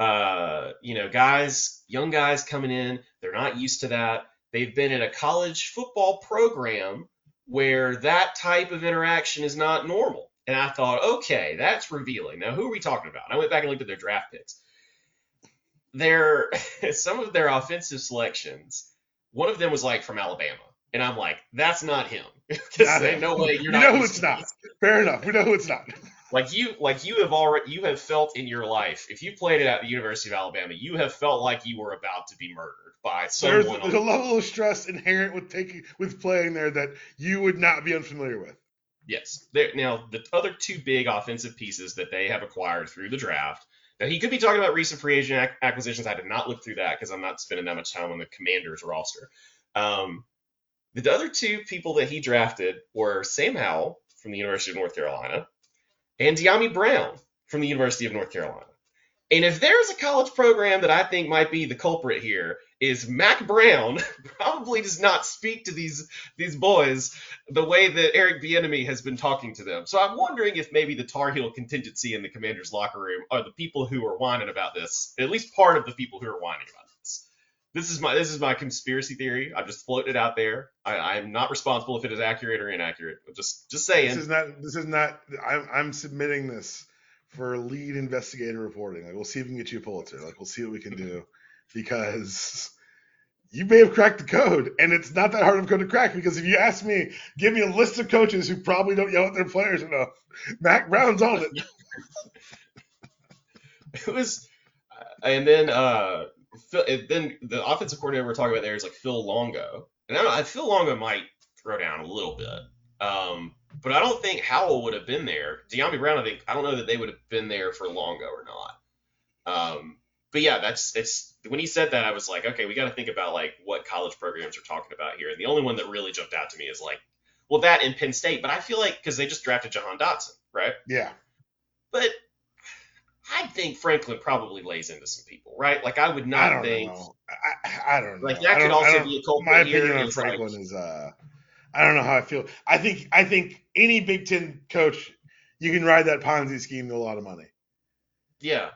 B: uh, you know, guys, young guys coming in, they're not used to that. They've been in a college football program where that type of interaction is not normal. And I thought, okay, that's revealing. Now, who are we talking about? And I went back and looked at their draft picks. Their <laughs> some of their offensive selections, one of them was like from Alabama, and I'm like, that's not him. Because no way you're
A: you
B: not.
A: know it's not. Fair enough. We know it's not.
B: Like you, like you have already, you have felt in your life. If you played it at the University of Alabama, you have felt like you were about to be murdered by someone.
A: There's, there's a level of stress inherent with taking with playing there that you would not be unfamiliar with.
B: Yes. There, now, the other two big offensive pieces that they have acquired through the draft. Now, he could be talking about recent free agent ac- acquisitions. I did not look through that because I'm not spending that much time on the Commanders roster. Um, the other two people that he drafted were Sam Howell from the University of North Carolina and Dyami Brown from the University of North Carolina. And if there's a college program that I think might be the culprit here, is Mack Brown <laughs> probably does not speak to these these boys the way that Eric Bieniemy has been talking to them. So I'm wondering if maybe the Tar Heel contingency in the Commanders locker room are the people who are whining about this, at least part of the people who are whining about this. This is my this is my conspiracy theory. I just floated it out there. I, I'm not responsible if it is accurate or inaccurate. I'm just just saying.
A: This is not. This is not. I'm, I'm submitting this for lead investigator reporting. Like we'll see if we can get you a Pulitzer. Like we'll see what we can do <laughs> because you may have cracked the code, and it's not that hard of a code to crack. Because if you ask me, give me a list of coaches who probably don't yell at their players enough. Mack Brown's on it. <laughs>
B: it was, and then uh, Phil, then the offensive coordinator we're talking about there is like Phil Longo, and I don't know, Phil Longo might throw down a little bit. Um, but I don't think Howell would have been there. Dyami Brown, I think I don't know that they would have been there for Longo or not. Um, but yeah, that's it's when he said that I was like, okay, we got to think about like what college programs are talking about here. And the only one that really jumped out to me is like, well, that in Penn State. But I feel like because they just drafted Jahan Dotson, right?
A: Yeah.
B: But I think Franklin probably lays into some people, right? Like I would not
A: I don't
B: think
A: know. I, I don't know.
B: like that could also be a culprit.
A: my opinion on
B: is, like-
A: Franklin is uh I don't know how I feel. I think I think any Big Ten coach you can ride that Ponzi scheme to a lot of money.
B: yeah,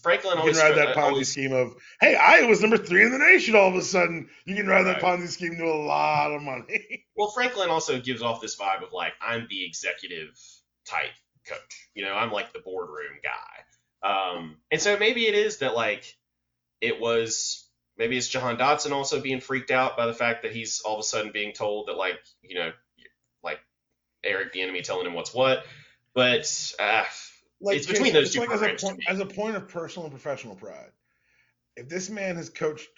B: Franklin
A: You
B: always
A: can ride that Ponzi
B: always-
A: scheme of hey, Iowa's number three in the nation. All of a sudden, you can ride that Ponzi scheme to a lot of money. <laughs>
B: Well, Franklin also gives off this vibe of like I'm the executive type coach. You know, I'm like the boardroom guy. Um, and so maybe it is that like it was maybe it's Jahan Dotson also being freaked out by the fact that he's all of a sudden being told that like you know like Eric Bieniemy telling him what's what. But uh,
A: Like
B: It's between those two
A: like as a point, as a point of personal and professional pride. If this man has coached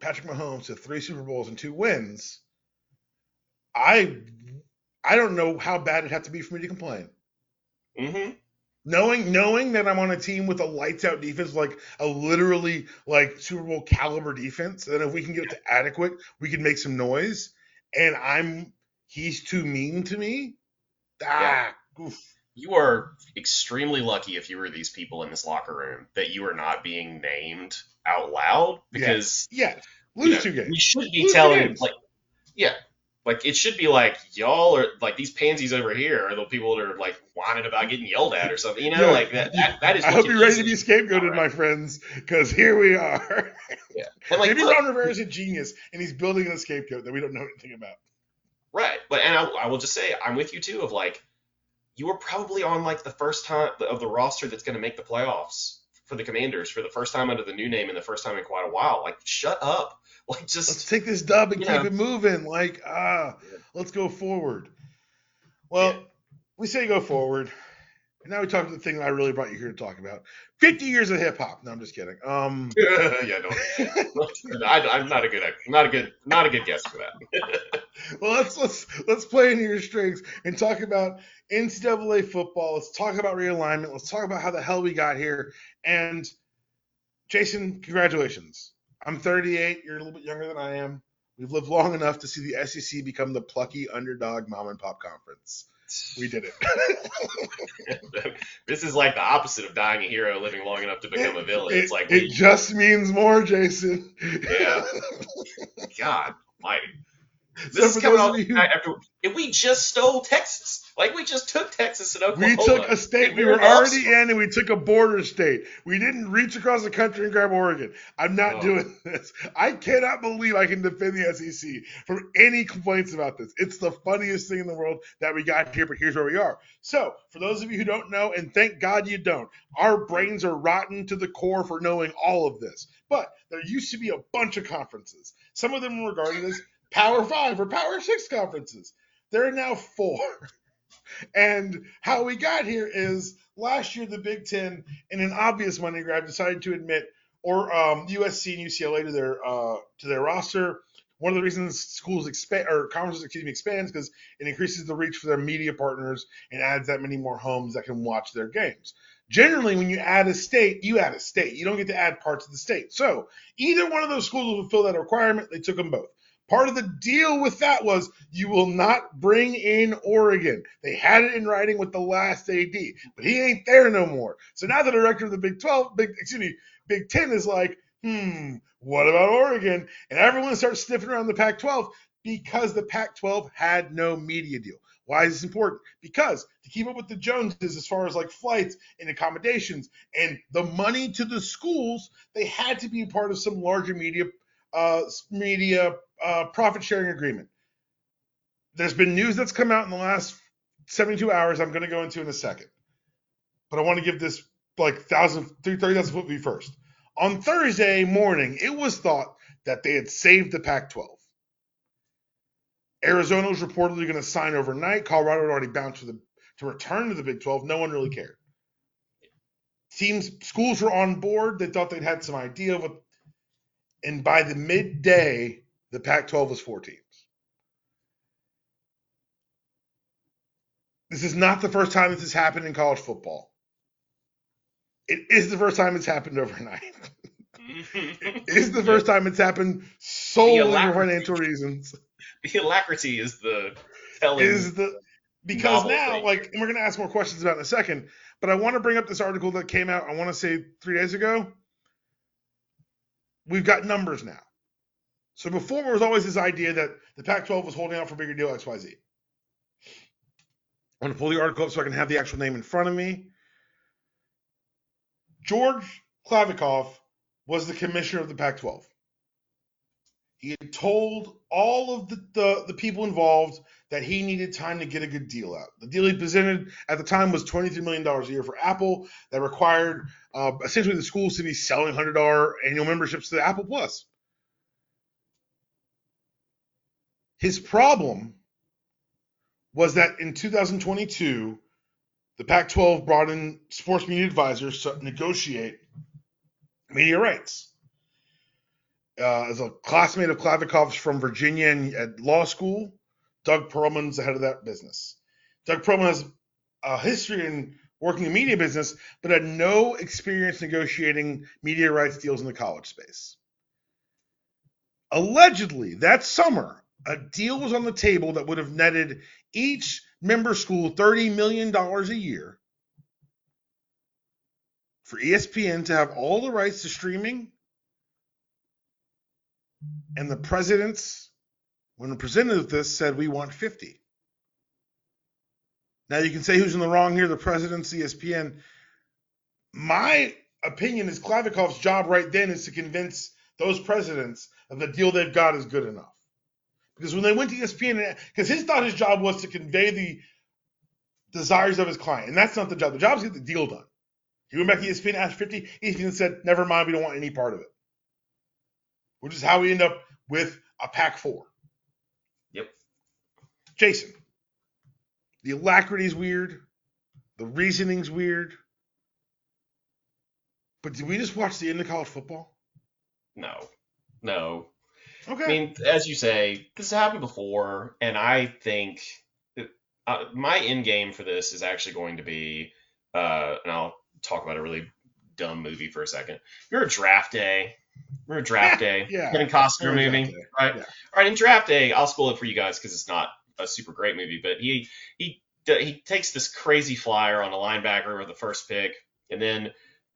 A: Patrick Mahomes to three Super Bowls and two wins, I I don't know how bad it'd have to be for me to complain.
B: mhm.
A: Knowing knowing that I'm on a team with a lights out defense, like a literally like Super Bowl caliber defense, and if we can get it to adequate, we can make some noise. And I'm he's too mean to me. Ah, oof.
B: you are extremely lucky if you were these people in this locker room that you are not being named out loud because
A: yeah,
B: you
A: lose
B: know,
A: two games.
B: We should be
A: Lose
B: telling like yeah. Like it should be like y'all are like these pansies over here are the people that are like whining about getting yelled at or something. You know,
A: Yeah.
B: like that that, that is
A: I hope you're ready to be scapegoated,
B: Alright.
A: my friends, because here we are.
B: Yeah. And like
A: Maybe
B: look,
A: Ron Rivera's a genius, and he's building a scapegoat that we don't know anything about.
B: Right. But and I, I will just say I'm with you too of like you were probably on like the first time of the roster that's going to make the playoffs for the Commanders for the first time under the new name and the first time in quite a while. Like, shut up. <laughs> Like, just
A: let's take this dub and keep
B: know.
A: it moving. Like, ah, let's go forward. Well,
B: Yeah.
A: we say go forward. And now we talk to the thing that I really brought you here to talk about. 50 years of hip hop. No, I'm just kidding. Um, <laughs>
B: yeah, don't. <laughs> I, I'm not a good, not a good, not a good guess for that.
A: well, let's let's let's play into your strings and talk about NCAA football. Let's talk about realignment. Let's talk about how the hell we got here. And Jason, congratulations. I'm 38. You're a little bit younger than I am. We've lived long enough to see the SEC become the plucky underdog mom and pop conference. We did it. <laughs>
B: this is like the opposite of dying a hero, living long enough to become a villain.
A: It,
B: It's like,
A: it
B: we,
A: just means more, Jason.
B: Yeah. <laughs> God, mighty. This is coming off after and we just stole Texas. Like we just took Texas and Oklahoma.
A: We took a state we
B: we're
A: already in, and we took a border state. We didn't reach across the country and grab Oregon. I'm not
B: Oh.
A: doing <laughs> this. I cannot believe I can defend the SEC from any complaints about this. It's the funniest thing in the world that we got here, but here's where we are. So, for those of you who don't know, and thank God you don't, our brains are rotten to the core for knowing all of this. But there used to be a bunch of conferences. Some of them were regarded as Power Five or Power Six conferences. There are now four. <laughs> And how we got here is last year the Big Ten, in an obvious money grab, decided to admit or um, USC and UCLA to their uh, to their roster. One of the reasons schools expand or conferences, excuse me, expands because it increases the reach for their media partners and adds that many more homes that can watch their games. Generally, when you add a state, you add a state. You don't get to add parts of the state. So either one of those schools will fulfill that requirement. They took them both. Part of the deal with that was you will not bring in Oregon. They had it in writing with the last AD, but he ain't there no more. So now the director of the Big 12, Big excuse me, Big 10 is like, hmm, what about Oregon? And everyone starts sniffing around the Pac 12 because the Pac 12 had no media deal. Why is this important? Because to keep up with the Joneses as far as like flights and accommodations and the money to the schools, they had to be part of some larger media uh, media uh, profit sharing agreement. There's been news that's come out in the last 72 hours. I'm going to go into in a second, but I want to give this like thousand, thirty thousand foot view first. On Thursday morning, it was thought that they had saved the Pac-12. Arizona was reportedly going to sign overnight. Colorado had already bounced to the to return to the Big 12. No one really cared. Teams, schools were on board. They thought they'd had some idea of what. And by the midday, the Pac-12 was four teams. This is not the first time this has happened in college football. It is the first time it's happened overnight. it is the first time it's happened solely for financial reasons.
B: the alacrity is the telling.
A: Is the because now,
B: thing.
A: like, and we're gonna ask more questions about it in a second, but I want to bring up this article that came out, I want to say three days ago. We've got numbers now. So before there was always this idea that the Pac-12 was holding out for bigger deal XYZ. I want to pull the article up so I can have the actual name in front of me. George Kliavkoff was the commissioner of the Pac-12. He had told all of the, the, the people involved that he needed time to get a good deal out. The deal he presented at the time was $23 million a year for Apple that required uh, essentially the schools to be selling $100 annual memberships to Apple Plus. His problem was that in 2022, the Pac 12 brought in sports media advisors to negotiate media rights. Uh, as a classmate of Kliavkoff's from Virginia and at law school, Doug Perlman's the head of that business. Doug Perlman has a history in working in media business, but had no experience negotiating media rights deals in the college space. Allegedly, that summer, a deal was on the table that would have netted each member school $30 million a year for ESPN to have all the rights to streaming. And the presidents, when presented with this, said, We want 50. Now you can say who's in the wrong here, the presidents, E ESPN. My opinion is Kliavkoff's job right then is to convince those presidents that the deal they've got is good enough. Because when they went to ESPN, because his thought his job was to convey the desires of his client, and that's not the job. The job is to get the deal done. He went back to ESPN, asked 50. ESPN said, never mind, we don't want any part of it. Which is how we end up with a Pac four.
B: Yep.
A: Jason, the alacrity's weird. The reasoning's weird. But did we just watch the end of college football?
B: No. No.
A: Okay.
B: I mean, as you say, this happened before, and I think that, uh, my end game for this is actually going to be, uh, and I'll talk about a really dumb movie for a second. You're a Draft Day? Remember Draft Day?
A: yeah.
B: Kevin Costner movie,
A: Day.
B: right?
A: Yeah.
B: All right, in Draft Day, I'll spoil it for you guys because it's not a super great movie, but he he he takes this crazy flyer on a linebacker with the first pick, and then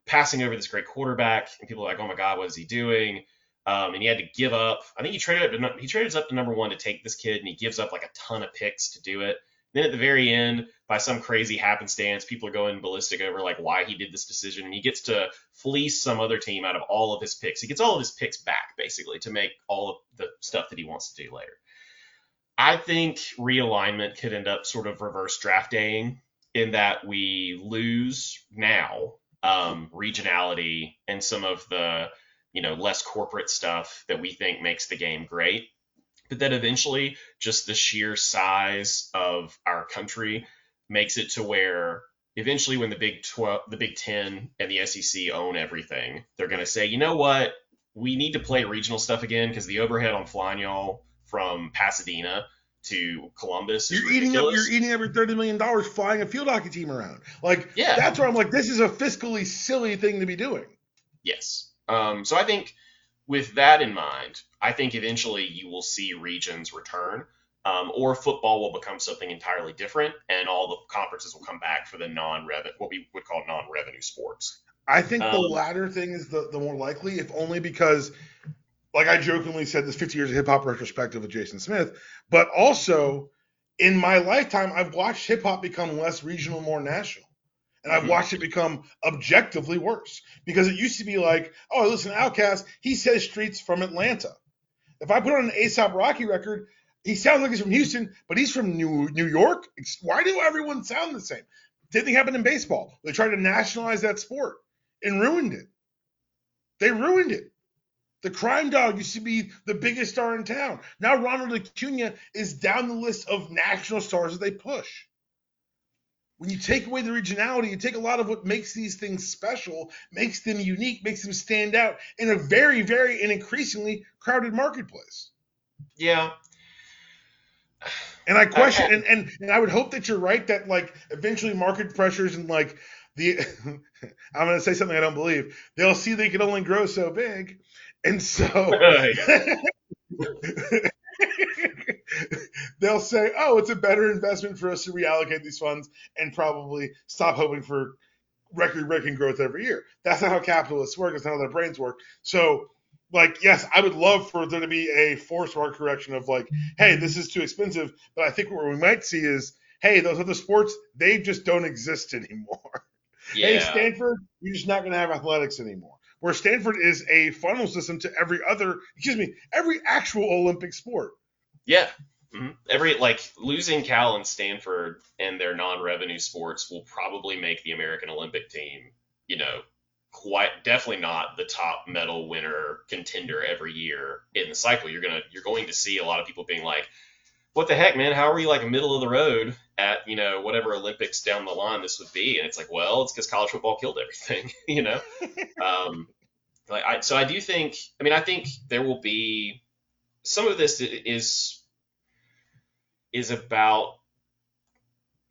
B: passing over this great quarterback, and people are like, "Oh my God, what is he doing?" Um, and he had to give up. I think he traded up to, he traded up to number one to take this kid, and he gives up like a ton of picks to do it. Then at the very end, by some crazy happenstance, people are going ballistic over like why he did this decision, and he gets to fleece some other team out of all of his picks. He gets all of his picks back basically to make all of the stuff that he wants to do later. I think realignment could end up sort of reverse draft daying in that we lose now um, regionality and some of the you know less corporate stuff that we think makes the game great but then eventually just the sheer size of our country makes it to where eventually when the big 12 the big 10 and the sec own everything they're going to say you know what we need to play regional stuff again because the overhead on flying y'all from pasadena to columbus is
A: You're eating up. You're eating every thirty million dollars flying a field hockey team around. Like
B: Yeah.
A: that's where I'm like, this is a fiscally silly thing to be doing.
B: Yes. Um, so I think with that in mind, I think eventually you will see regions return, um, or football will become something entirely different, and all the conferences will come back for the non-revenue, what we would call non-revenue sports.
A: I think the
B: Um,
A: latter thing is the, the more likely, if only because, like I jokingly said, this 50 years of hip hop retrospective with Jason Smith, but also in my lifetime, I've watched hip hop become less regional, more national. And I've
B: Mhm.
A: watched it become objectively worse because it used to be like, oh, listen, Outkast, he says streets from Atlanta. If I put on an ASAP Rocky record, he sounds like he's from Houston, but he's from New New York. Why do everyone sound the same? Same thing happen in baseball. They tried to nationalize that sport and ruined it. They ruined it. The crime dog used to be the biggest star in town. Now Ronald Acuna is down the list of national stars that they push. When you take away the regionality, you take a lot of what makes these things special, makes them unique, makes them stand out in a very, very and increasingly crowded marketplace.
B: Yeah.
A: And I question,
B: Okay.
A: and, and and I would hope that you're right that like eventually market pressures and like the, <laughs> I'm going to say something I don't believe. They'll see they can only grow so big, and so <laughs> <laughs> they'll say, oh, it's a better investment for us to reallocate these funds and probably stop hoping for record-breaking growth every year. That's not how capitalists work. That's not how their brains work. So, like, yes, I would love for there to be a forced market correction of like, hey, this is too expensive. But I think what we might see is, hey, those other sports, they just don't exist <laughs> anymore. Hey. Stanford, you're just not going to have athletics anymore. Where Stanford is a funnel system to every other, excuse me, every actual Olympic sport.
B: Yeah. Mhm. Every like losing Cal and Stanford and their non-revenue sports will probably make the American Olympic team, you know, quite definitely not the top medal winner contender every year in the cycle. You're gonna you're going to see a lot of people being like, "What the heck, man? How are you like middle of the road at you know whatever Olympics down the line this would be?" And it's like, well, it's because college football killed everything, <laughs> you know. <laughs> um, like I so I do think I mean I think there will be some of this is is about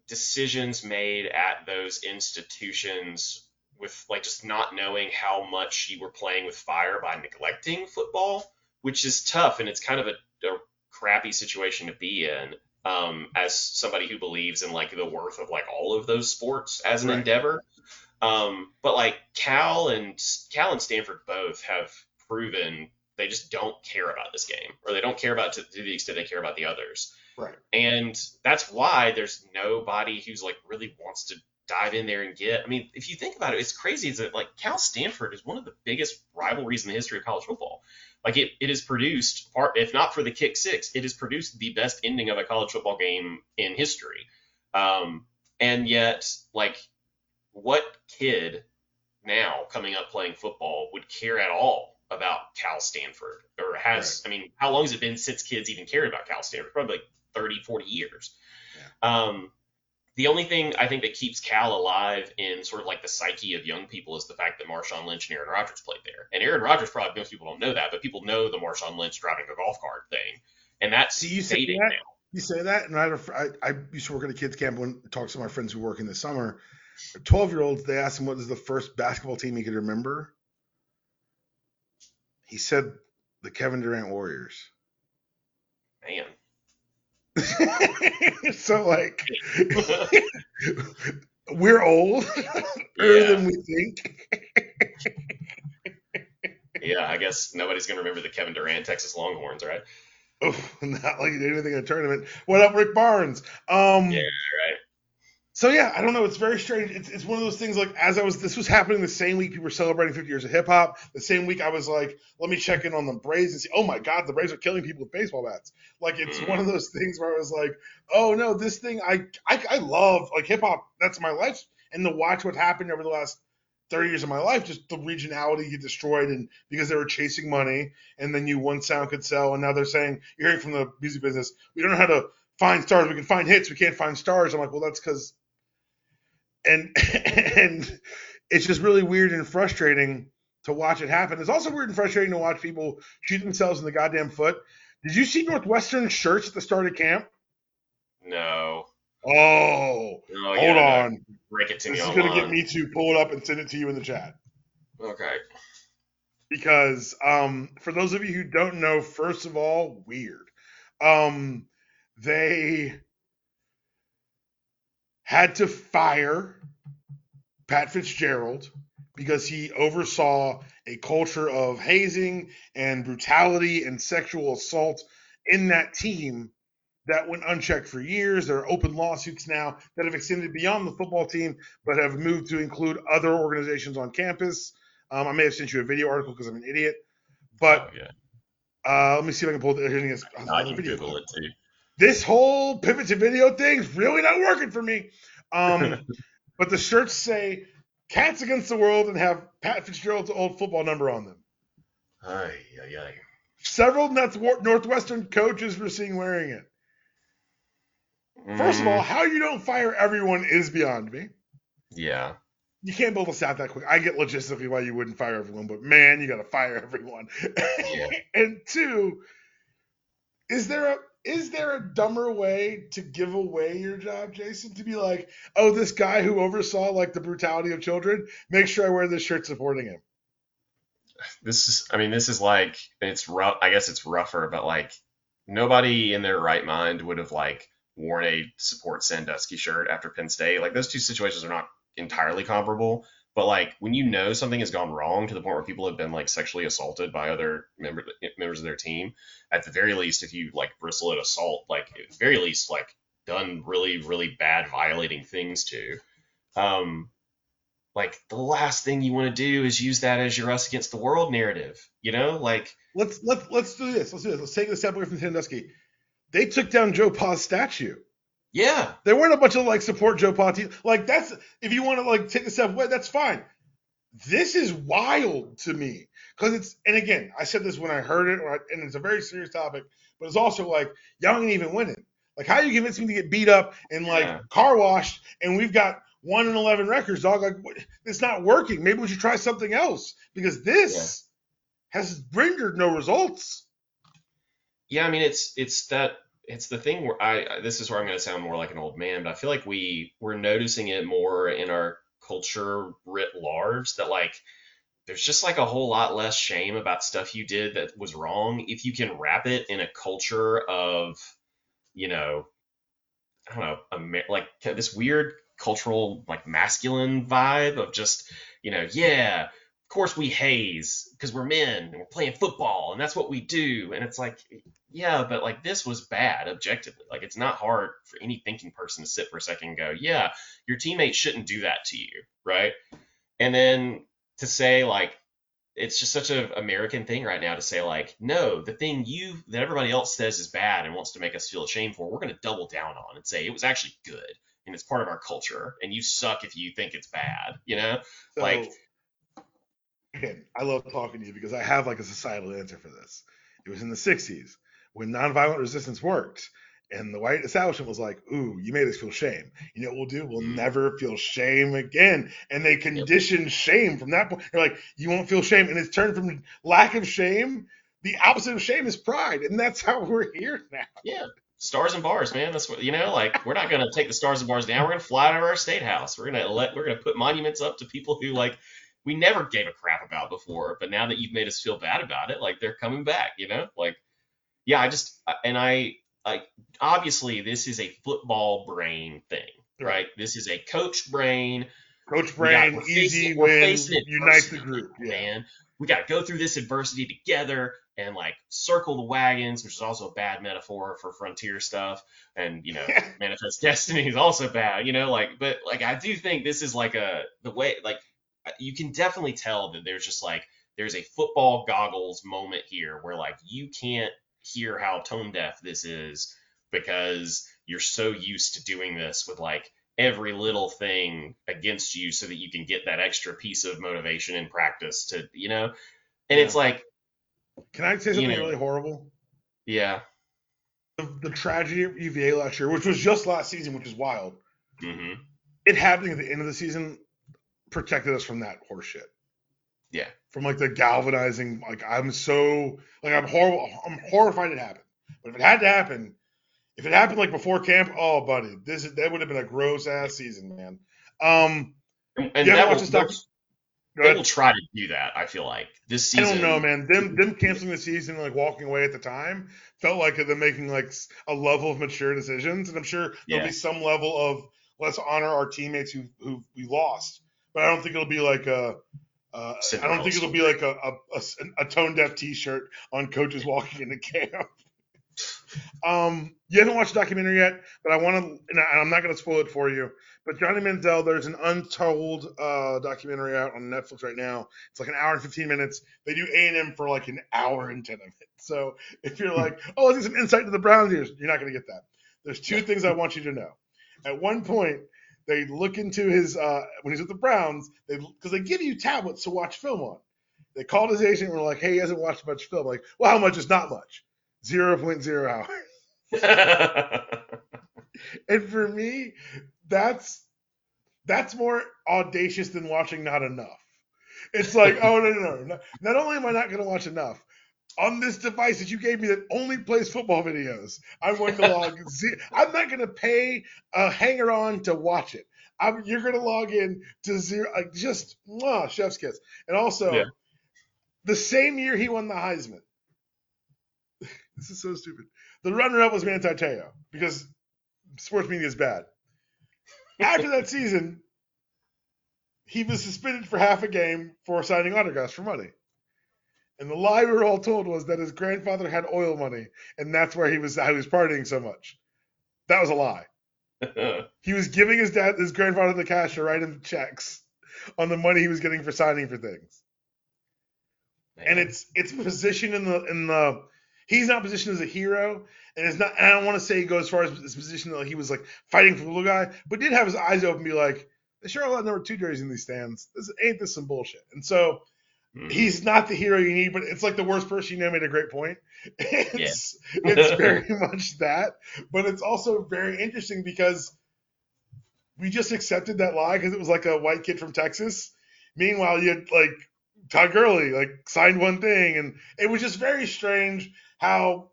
B: decisions made at those institutions with like just not knowing how much you were playing with fire by neglecting football, which is tough and it's kind of a, a crappy situation to be in. Um, as somebody who believes in like the worth of like all of those sports as an
A: Right.
B: endeavor, um, but like Cal and Cal and Stanford both have proven they just don't care about this game, or they don't care about it to, to the extent they care about the others.
A: Right.
B: And that's why there's nobody who's like really wants to dive in there and get. I mean, if you think about it, it's crazy. Is that like Cal Stanford is one of the biggest rivalries in the history of college football. Like it, it has produced, part, if not for the kick six, it has produced the best ending of a college football game in history. Um, And yet, like, what kid now coming up playing football would care at all about Cal Stanford or has, right. I mean, how long has it been since kids even cared about Cal Stanford? Probably like 30, 40 years. Yeah. Um, the only thing I think that keeps Cal alive in sort of like the psyche of young people is the fact that Marshawn Lynch and Aaron Rodgers played there. And Aaron Rodgers probably most people don't know that, but people know the Marshawn Lynch driving a golf cart thing, and that's
A: See, you say that, now. You say that, and I, I, I used to work at a kids camp when talks to my friends who work in the summer. Twelve year olds, they asked him what is the first basketball team he could remember. He said the Kevin Durant Warriors.
B: Man. <laughs>
A: so like <laughs> we're old <laughs> earlier than we think.
B: yeah, I guess nobody's gonna remember the Kevin Durant Texas Longhorns, right?
A: Oh, not like he did anything in a tournament. What up, Rick Barnes? Um,
B: yeah, right
A: so yeah, I don't know. It's very strange. It's, it's one of those things like as I was, this was happening the same week people were celebrating 50 years of hip hop. The same week I was like, let me check in on the Braves and see. Oh my God, the Braves are killing people with baseball bats. Like it's mm. one of those things where I was like, oh no, this thing I I, I love like hip hop. That's my life. And to watch what happened over the last 30 years of my life, just the regionality get destroyed and because they were chasing money and then you one sound could sell and now they're saying you're hearing from the music business, we don't know how to find stars. We can find hits, we can't find stars. I'm like, well, that's because and <laughs> and it's just really weird and frustrating to watch it happen. It's also weird and frustrating to watch people shoot themselves in the goddamn foot. Did you see Northwestern shirts at the start of camp?
B: No.
A: Oh, no, hold on.
B: Break it to
A: this
B: me.
A: This is gonna get me to pull it up and send it to you in the chat.
B: Okay.
A: Because um, for those of you who don't know, first of all, weird. Um, they had to fire Pat Fitzgerald because he oversaw a culture of hazing and brutality and sexual assault in that team that went unchecked for years. There are open lawsuits now that have extended beyond the football team, but have moved to include other organizations on campus. Um, I may have sent you a video article because I'm an idiot, but oh, yeah. uh, let me see if I can pull it. Here,
B: I can video Google it too
A: this whole pivot to video thing's really not working for me. Um, <laughs> but the shirts say "Cats Against the World" and have Pat Fitzgerald's old football number on them.
B: Aye, aye, aye.
A: Several Northwestern coaches were seen wearing it. First of all, mm. how you don't fire everyone is beyond me.
B: Yeah.
A: You can't build a staff that quick. I get logistically why you wouldn't fire everyone, but man, you got to fire everyone. Yeah. <laughs> and two, is there a is there a dumber way to give away your job, Jason? To be like, oh, this guy who oversaw like the brutality of children, make sure I wear this shirt supporting him.
B: This is, I mean, this is like, it's rough. I guess it's rougher, but like, nobody in their right mind would have like worn a support Sandusky shirt after Penn State. Like, those two situations are not entirely comparable. But like when you know something has gone wrong to the point where people have been like sexually assaulted by other member, members of their team, at the very least, if you like bristle at assault, like at very least, like done really, really bad violating things to, um, like the last thing you want to do is use that as your us against the world narrative. You know, like
A: let's let's let's do this. Let's do this. Let's take the step away from Sandusky. They took down Joe Pa's statue.
B: Yeah.
A: There weren't a bunch of like support Joe Pa Like that's if you want to like take the step away, that's fine. This is wild to me because it's and again, I said this when I heard it, and it's a very serious topic, but it's also like y'all ain't even winning. Like how you convince me to get beat up and like yeah. car washed, and we've got one and eleven records, dog. Like it's not working. Maybe we should try something else because this yeah. has rendered no results.
B: Yeah, I mean it's it's that it's the thing where I this is where I'm going to sound more like an old man, but I feel like we we're noticing it more in our culture writ large that like there's just like a whole lot less shame about stuff you did that was wrong. If you can wrap it in a culture of you know I don't know like this weird cultural like masculine vibe of just you know yeah course we haze because we're men and we're playing football and that's what we do. And it's like, yeah, but like this was bad objectively. Like it's not hard for any thinking person to sit for a second and go, yeah, your teammates shouldn't do that to you, right? And then to say like it's just such an American thing right now to say like, no, the thing you that everybody else says is bad and wants to make us feel ashamed for, we're going to double down on and say it was actually good and it's part of our culture, and you suck if you think it's bad. You know,
A: So,
B: like
A: again, I love talking to you because I have like a societal answer for this. It was in the 60s when nonviolent resistance worked. And the white establishment was like, ooh, you made us feel shame. You know what we'll do? We'll
B: Mm.
A: never feel shame again. And they conditioned shame from that point. They're like, you won't feel shame. And it's turned from lack of shame. The opposite of shame is pride. And that's how we're here now.
B: yeah, stars and bars, man. That's what you know. Like we're not gonna take the stars and bars down. We're gonna fly out of our state house. We're gonna let we're gonna put monuments up to people who like we never gave a crap about before, but now that you've made us feel bad about it, like they're coming back. You know, like yeah, I just and I like obviously this is a football brain thing, right? This is a coach brain.
A: Coach
B: got-
A: Brain,
B: we're
A: easy
B: facing- we're
A: win, unites the group. Yeah.
B: man. We got to go through this adversity together and like circle the wagons, which is also a bad metaphor for frontier stuff. And you know, <laughs> manifest destiny is also bad. You know, like, but like I do think this is like a the way like you can definitely tell that there's just like there's a football goggles moment here where like you can't hear how tone deaf this is because you're so used to doing this with like every little thing against you so that you can get that extra piece of motivation in practice to you know and it's like
A: Can I say
B: You
A: something
B: know.
A: really horrible?
B: yeah
A: The, the tragedy of UVA last year, which was just last season, which is wild.
B: hmm
A: It happening at the end of the season protected us from that horseshit.
B: Yeah.
A: From like the galvanizing, like I'm so like I'm horrible. I'm horrified it happened. But if it had to happen, if it happened like before camp, oh buddy, this is that would have been a gross ass season, man. Um,
B: and, and that
A: haven't
B: will,
A: watched this doc-
B: they will try to do that i feel like this season.
A: I don't know, man. Them them canceling the season, and, like walking away at the time, felt like them making like a level of mature decisions, and I'm sure there'll
B: Yeah.
A: be some level of let's honor our teammates who who we lost, but I don't think it'll be like a. Uh, I don't think it'll be like a a tone deaf T-shirt on coaches walking into camp. <laughs> um, you haven't watched the documentary yet, but I want to, and I- I'm not going to spoil it for you. But Johnny Manziel, there's an untold uh, documentary out on Netflix right now. It's like an hour and 15 minutes. They do A&M for like an hour and 10 of it. So if you're like, <laughs> oh, let's get some insight to the Browns years, you're not going to get that. There's two things I want you to know. At one point, they look into his uh, when he's with the Browns, they because they give you tablets to watch film on. They called his agent and were like, hey, he hasn't watched much film. Like, well, how much is not much? 0.0 hours. <laughs> And for me, that's that's more audacious than watching not enough. It's like, oh no, no, no. no. Not only am I not going to watch enough on this device that you gave me that only plays football videos, I'm going to log. <laughs> I'm not going to pay a hanger on to watch it. I'm, you're going to log in to zero, like just mwah, chef's kiss. And also,
B: Yeah.
A: the same year he won the Heisman. <laughs> this is so stupid. The runner-up was Manti Te'o because sports media is bad. After that season, he was suspended for half a game for signing autographs for money. And the lie we were all told was that his grandfather had oil money, and that's where he was how he was partying so much. That was a lie. <laughs> He was giving his dad, his grandfather, the cash to write him checks on the money he was getting for signing for things. And it's it's positioned in the in the he's not positioned as a hero, and it's not. And I don't want to say he goes as far as his position that he was like fighting for the little guy, but did have his eyes open, and be like, "They sure a lot number two jerseys in these stands. This ain't this some bullshit." And so
B: Mhm.
A: he's not the hero you need, but it's like the worst person you know made a great point. <laughs> It's it's <laughs> very much that, but it's also very interesting because we just accepted that lie because it was like a white kid from Texas. Meanwhile, you had like Todd Gurley like signed one thing, and it was just very strange how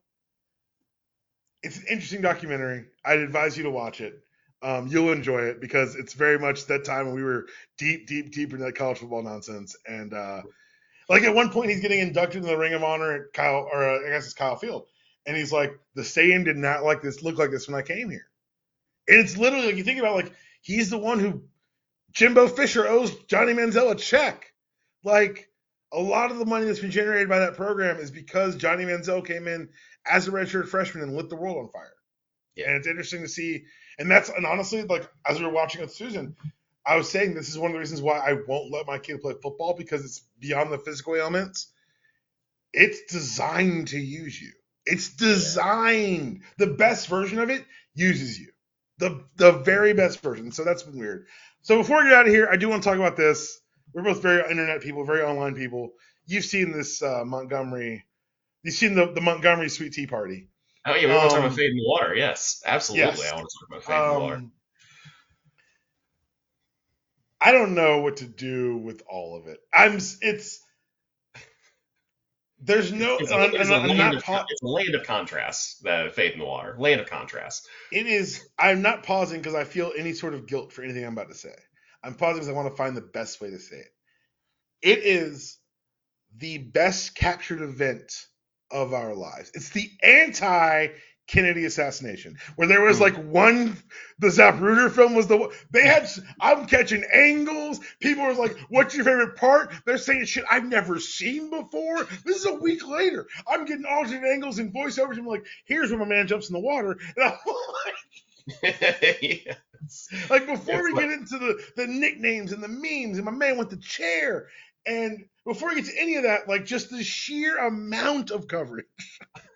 A: it's an interesting documentary. I'd advise you to watch it. Um, you'll enjoy it because it's very much that time when we were deep, deep, deep into that college football nonsense. And uh, like at one point, he's getting inducted in the Ring of Honor at Kyle, or uh, I guess it's Kyle Field, and he's like, "The stadium did not like this, look like this when I came here." And it's literally like you think about like he's the one who Jimbo Fisher owes Johnny Manziel a check. Like a lot of the money that's been generated by that program is because Johnny Manziel came in as a redshirt freshman and lit the world on fire.
B: Yeah.
A: And it's interesting to see, and that's and honestly, like as we were watching with Susan, I was saying this is one of the reasons why I won't let my kid play football because it's beyond the physical elements. It's designed to use you. It's designed. The best version of it uses you. the the very best version. So that's been weird. So before we get out of here, I do want to talk about this. We're both very internet people, very online people. You've seen this uh, Montgomery. You've seen the, the Montgomery Sweet Tea Party.
B: Oh yeah, we want to talk about Fade in the Water. Yes, absolutely. Yes. I want to talk about Fade um, in the Water.
A: I don't know what to do with all of it. I'm. It's. There's no.
B: It's a, it's, a land, of, it's a land of contrast. The Fade in the Water. Land of contrast.
A: It is. I'm not pausing because I feel any sort of guilt for anything I'm about to say. I'm pausing because I want to find the best way to say it. It is the best captured event of our lives. It's the anti Kennedy assassination, where there was hmm. like one, the Zapruder film was the one. they had. I'm catching angles. People were like, "What's your favorite part?" They're saying shit I've never seen before. This is a week later. I'm getting alternate angles and voiceovers. I'm like, "Here's where my man jumps in the water," <laughs> and I'm like. <laughs> yes. Like before we get into the the nicknames and the memes, and my man with the chair, and before we get to any of that, like just the sheer amount of coverage. <laughs>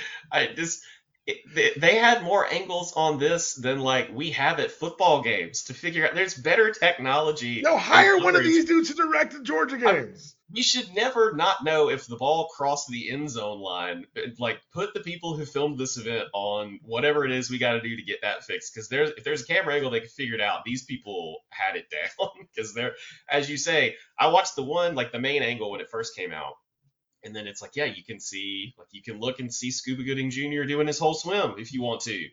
A: <laughs>
B: I just it, they had more angles on this than like we have at football games to figure out. There's better technology.
A: No, hire one of these dudes to direct the Georgia games.
B: I, we should never not know if the ball crossed the end zone line. Uh, like, put the people who filmed this event on whatever it is we got to do to get that fixed. Because there's if there's a camera angle they can figure it out. These people had it <laughs> down. Because they're, as you say, I watched the one like the main angle when it first came out and then it's like, yeah, you can see, like, you can look and see Scuba Gooding Jr. doing his whole swim if you want to.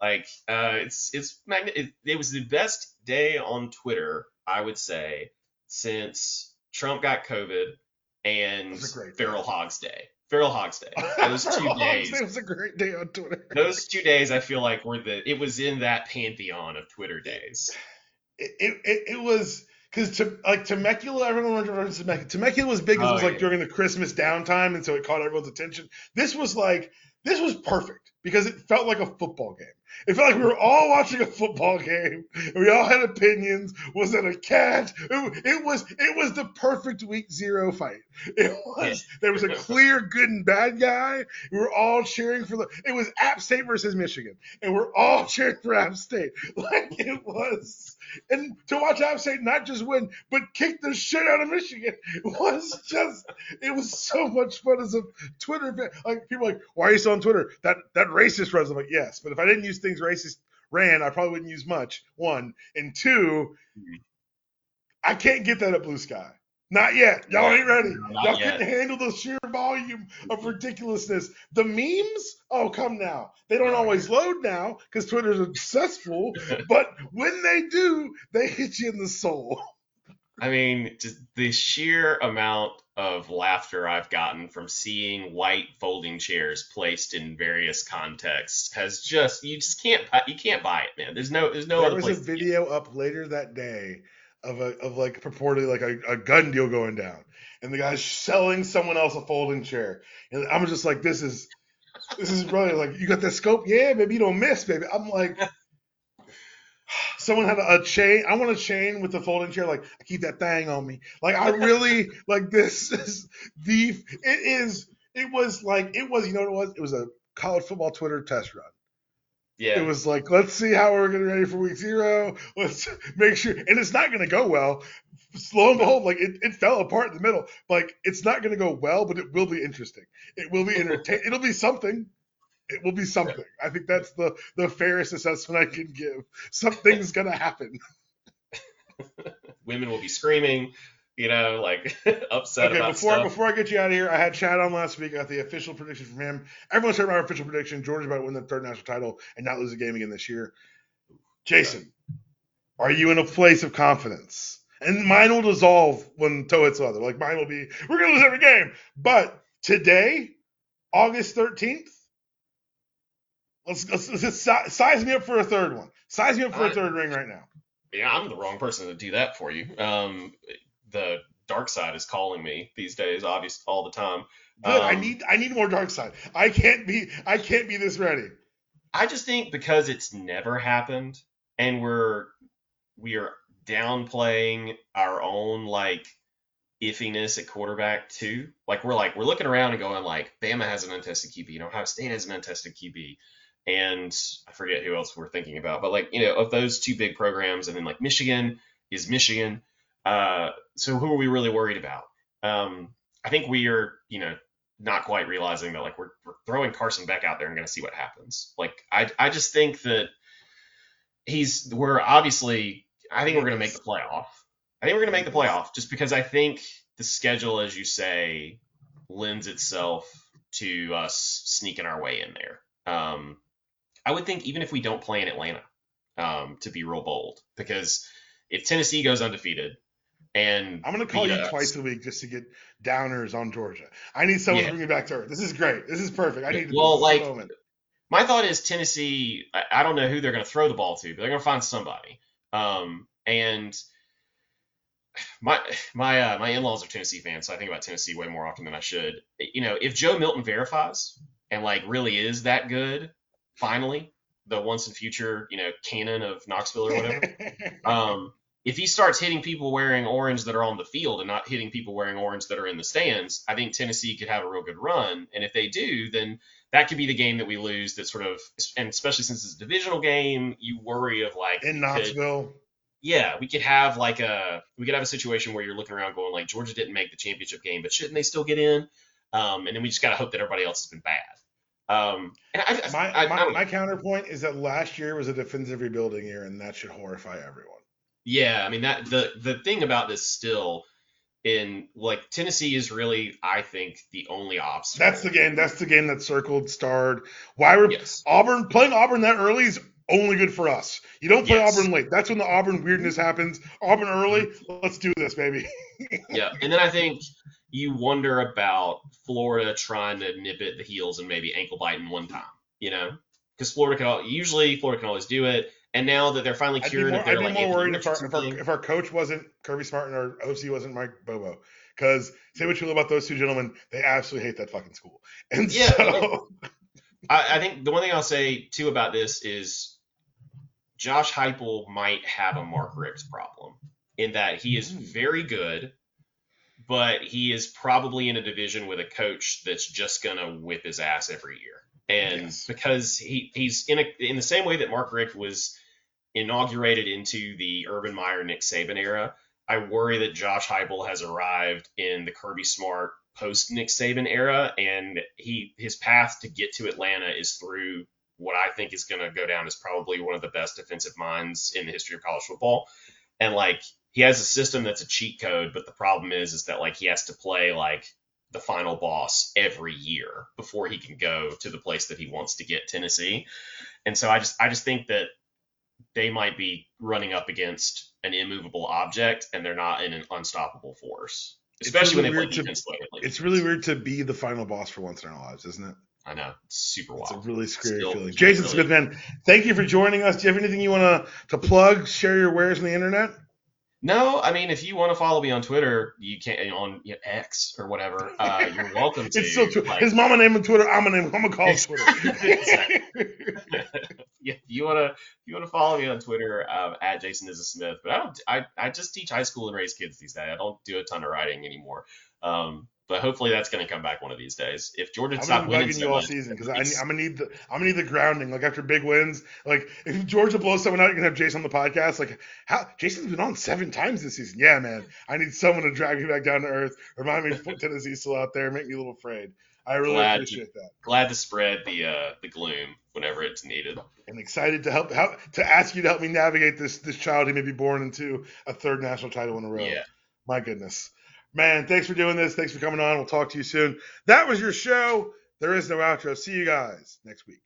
B: Like, uh, it's it's it, it was the best day on Twitter, I would say, since Trump got COVID and Feral Hogs Day. Feral Hogs Day. <laughs> Those two days.
A: It was a great day on Twitter.
B: Those two days, I feel like were the. It was in that pantheon of Twitter days.
A: It, it, it was because to like Temecula, everyone remembers Temecula. Temecula was big because oh, it was oh, like yeah. during the Christmas downtime, and so it caught everyone's attention. This was like this was perfect because it felt like a football game. It felt like we were all watching a football game. we all had opinions. Was it a catch? It, it, was it was the perfect week zero fight. It was there was a clear good and bad guy. We were all cheering for the. It was App State versus Michigan, and we're all <laughs> cheering for App State. Like it was and to watch App State not just win, but kick the shit out of Michigan <laughs> was just it was so much fun as a Twitter fan. Like people like, why are you still on Twitter? That that racist. I'm like, yes, but if I didn't use things racist ran, I probably wouldn't use much. One and two, I can't get that at Bluesky. Not yet. Y'all ain't ready. Not Y'all yet. couldn't handle the sheer volume of mm-hmm. ridiculousness. The memes, oh come now. They don't always load now because Twitter's successful, <laughs> but when they do, they hit you in the soul.
B: I mean, just the sheer amount of laughter I've gotten from seeing white folding chairs placed in various contexts has just you just can't you can't buy it, man. There's no there's no
A: there was a video up later that day of a of like purportedly like a, a gun deal going down, and the guy's selling someone else a folding chair, and I'm just like, this is this is really like you got that scope, yeah, baby, you don't miss, baby. I'm like. Someone had a, chain. I want a chain with the folding chair. Like I keep that thing on me. Like I really <laughs> like this is the. It is. It was like it was. You know what it was? It was a college football Twitter test run. Yeah. It was like, let's see how we're getting ready for week zero. Let's make sure. And it's not going to go well. Slow and behold, like it, it fell apart in the middle. Like it's not going to go well, but it will be interesting. It will be <laughs> entertaining. It'll be something. It will be something. I think that's the the fairest assessment I can give. Something's going to happen. <laughs>
B: Women will be screaming you know, like <laughs> upset okay, about
A: before
B: stuff.
A: before I get you out of here, I had Chad on last week. I got the official prediction from him. Everyone's heard my official prediction. Georgia's about to win the third national title and not lose a game again this year. Jason, are you in a place of confidence? And mine will dissolve when toe hits leather. Like mine will be, we're gonna lose every game. But today, August 13th, let's, let's, let's size me up for a third one. Size me up for I, a third ring right now.
B: Yeah, I'm the wrong person to do that for you. Um, the dark side is calling me these days, obviously all the time.
A: Good. Um, I need I need more dark side. I can't be I can't be this ready.
B: I just think because it's never happened and we're we are downplaying our own like iffiness at quarterback too. Like we're like we're looking around and going like Bama has an untested QB, you know, Ohio State has an untested QB. And I forget who else we're thinking about, but like you know of those two big programs, and then like Michigan is Michigan. Uh, so who are we really worried about? Um, I think we are, you know, not quite realizing that like we're, we're throwing Carson Beck out there and going to see what happens. Like I I just think that he's we're obviously I think we're going to make the playoff. I think we're going to make the playoff just because I think the schedule, as you say, lends itself to us sneaking our way in there. Um, I would think even if we don't play in Atlanta, um, to be real bold, because if Tennessee goes undefeated, and
A: I'm gonna call you
B: us-
A: twice a week just to get downers on Georgia. I need someone
B: Yeah.
A: to bring me back to earth. This is great. This is perfect. I need to
B: Well, like,
A: moment.
B: my thought is Tennessee. I, I don't know who they're going to throw the ball to, but they're going to find somebody. Um, and my my uh, my in-laws are Tennessee fans, so I think about Tennessee way more often than I should. You know, if Joe Milton verifies and like really is that good, finally, the once and future you know canon of Knoxville or whatever. <laughs> um, if he starts hitting people wearing orange that are on the field and not hitting people wearing orange that are in the stands, I think Tennessee could have a real good run. And if they do, then that could be the game that we lose. That sort of, and especially since it's a divisional game, you worry of like
A: in
B: could-
A: Knoxville.
B: yeah, we could have like a we could have a situation where you're looking around going like Georgia didn't make the championship game, but shouldn't they still get in? Um, and then we just gotta hope that everybody else has been bad. Um, and I, I,
A: My
B: I, I
A: my,
B: don't
A: my counterpoint is that last year was a defensive rebuilding year, and that should horrify everyone.
B: Yeah, I mean that the the thing about this still in like Tennessee is really I think the only obstacle.
A: That's the game. That's the game that's circled, starred. Why we're
B: yes.
A: Auburn playing Auburn that early is only good for us. You don't play
B: Yes.
A: Auburn late. That's when the Auburn weirdness happens. Auburn early. Let's do this, baby. <laughs>
B: Yeah, and then I think you wonder about Florida trying to nip it the heels and maybe ankle biting one time, you know, because Florida can al- usually Florida can always do it, and now that they're finally
A: I'd be
B: cured
A: more, I'd be
B: like
A: more worried if our, if, our, if our coach wasn't Kirby Smart and our OC wasn't Mike Bobo. Because say what you will about those two gentlemen, they absolutely hate that fucking school. And
B: Yeah,
A: so <laughs>
B: I, I think the one thing I'll say too about this is Josh Heupel might have a Mark Richt problem in that he is
A: Mm.
B: very good, but he is probably in a division with a coach that's just gonna whip his ass every year. And
A: Yes.
B: because he, he's in a, in the same way that Mark Richt was inaugurated into the Urban Meyer Nick Saban era, I worry that Josh Heupel has arrived in the Kirby Smart post Nick Saban era, and he his path to get to Atlanta is through what I think is going to go down as probably one of the best defensive minds in the history of college football. And like he has a system that's a cheat code, but the problem is is that like he has to play like the final boss every year before he can go to the place that he wants to get Tennessee. And so I just I just think that they might be running up against an immovable object and they're not in an unstoppable force.
A: It's
B: Especially
A: really
B: when they play
A: weird to-
B: defense the way they play
A: it's really weird to be the final boss for once in our lives, isn't it?
B: I know. It's super wild.
A: It's a really scary
B: Still
A: feeling.
B: really-
A: Jason Smith, man, thank you for joining us. Do you have anything you want to to plug? Share your wares on the internet?
B: No, I mean, if you want to follow me on Twitter, you can on you know, X or whatever. Uh, you're <laughs> welcome to.
A: It's still true.
B: Like,
A: His mama named him Twitter. I'm gonna name. I'm gonna call him <laughs> Twitter. <laughs> <laughs>
B: yeah, you wanna you wanna follow me on Twitter um, at Jason is a Smith. But I don't. I, I just teach high school and raise kids these days. I don't do a ton of writing anymore. Um, but hopefully that's gonna come back one of these days. If Georgia
A: I'm be
B: winning so
A: you all
B: much,
A: season because I'm gonna need the I'm gonna need the grounding. Like after big wins, like if Georgia blows someone out, you're gonna have Jason on the podcast. Like how Jason's been on seven times this season. Yeah, man. I need someone to drag me back down to earth. Remind me <laughs> Tennessee's still out there. Make me a little afraid. I really
B: Glad to-
A: appreciate that.
B: glad to spread the uh, the gloom whenever it's needed.
A: And excited to help, help to ask you to help me navigate this this child who may be born into a third national title in a row.
B: Yeah.
A: My goodness. Man, thanks for doing this. Thanks for coming on. We'll talk to you soon. That was your show. There is no outro. See you guys next week.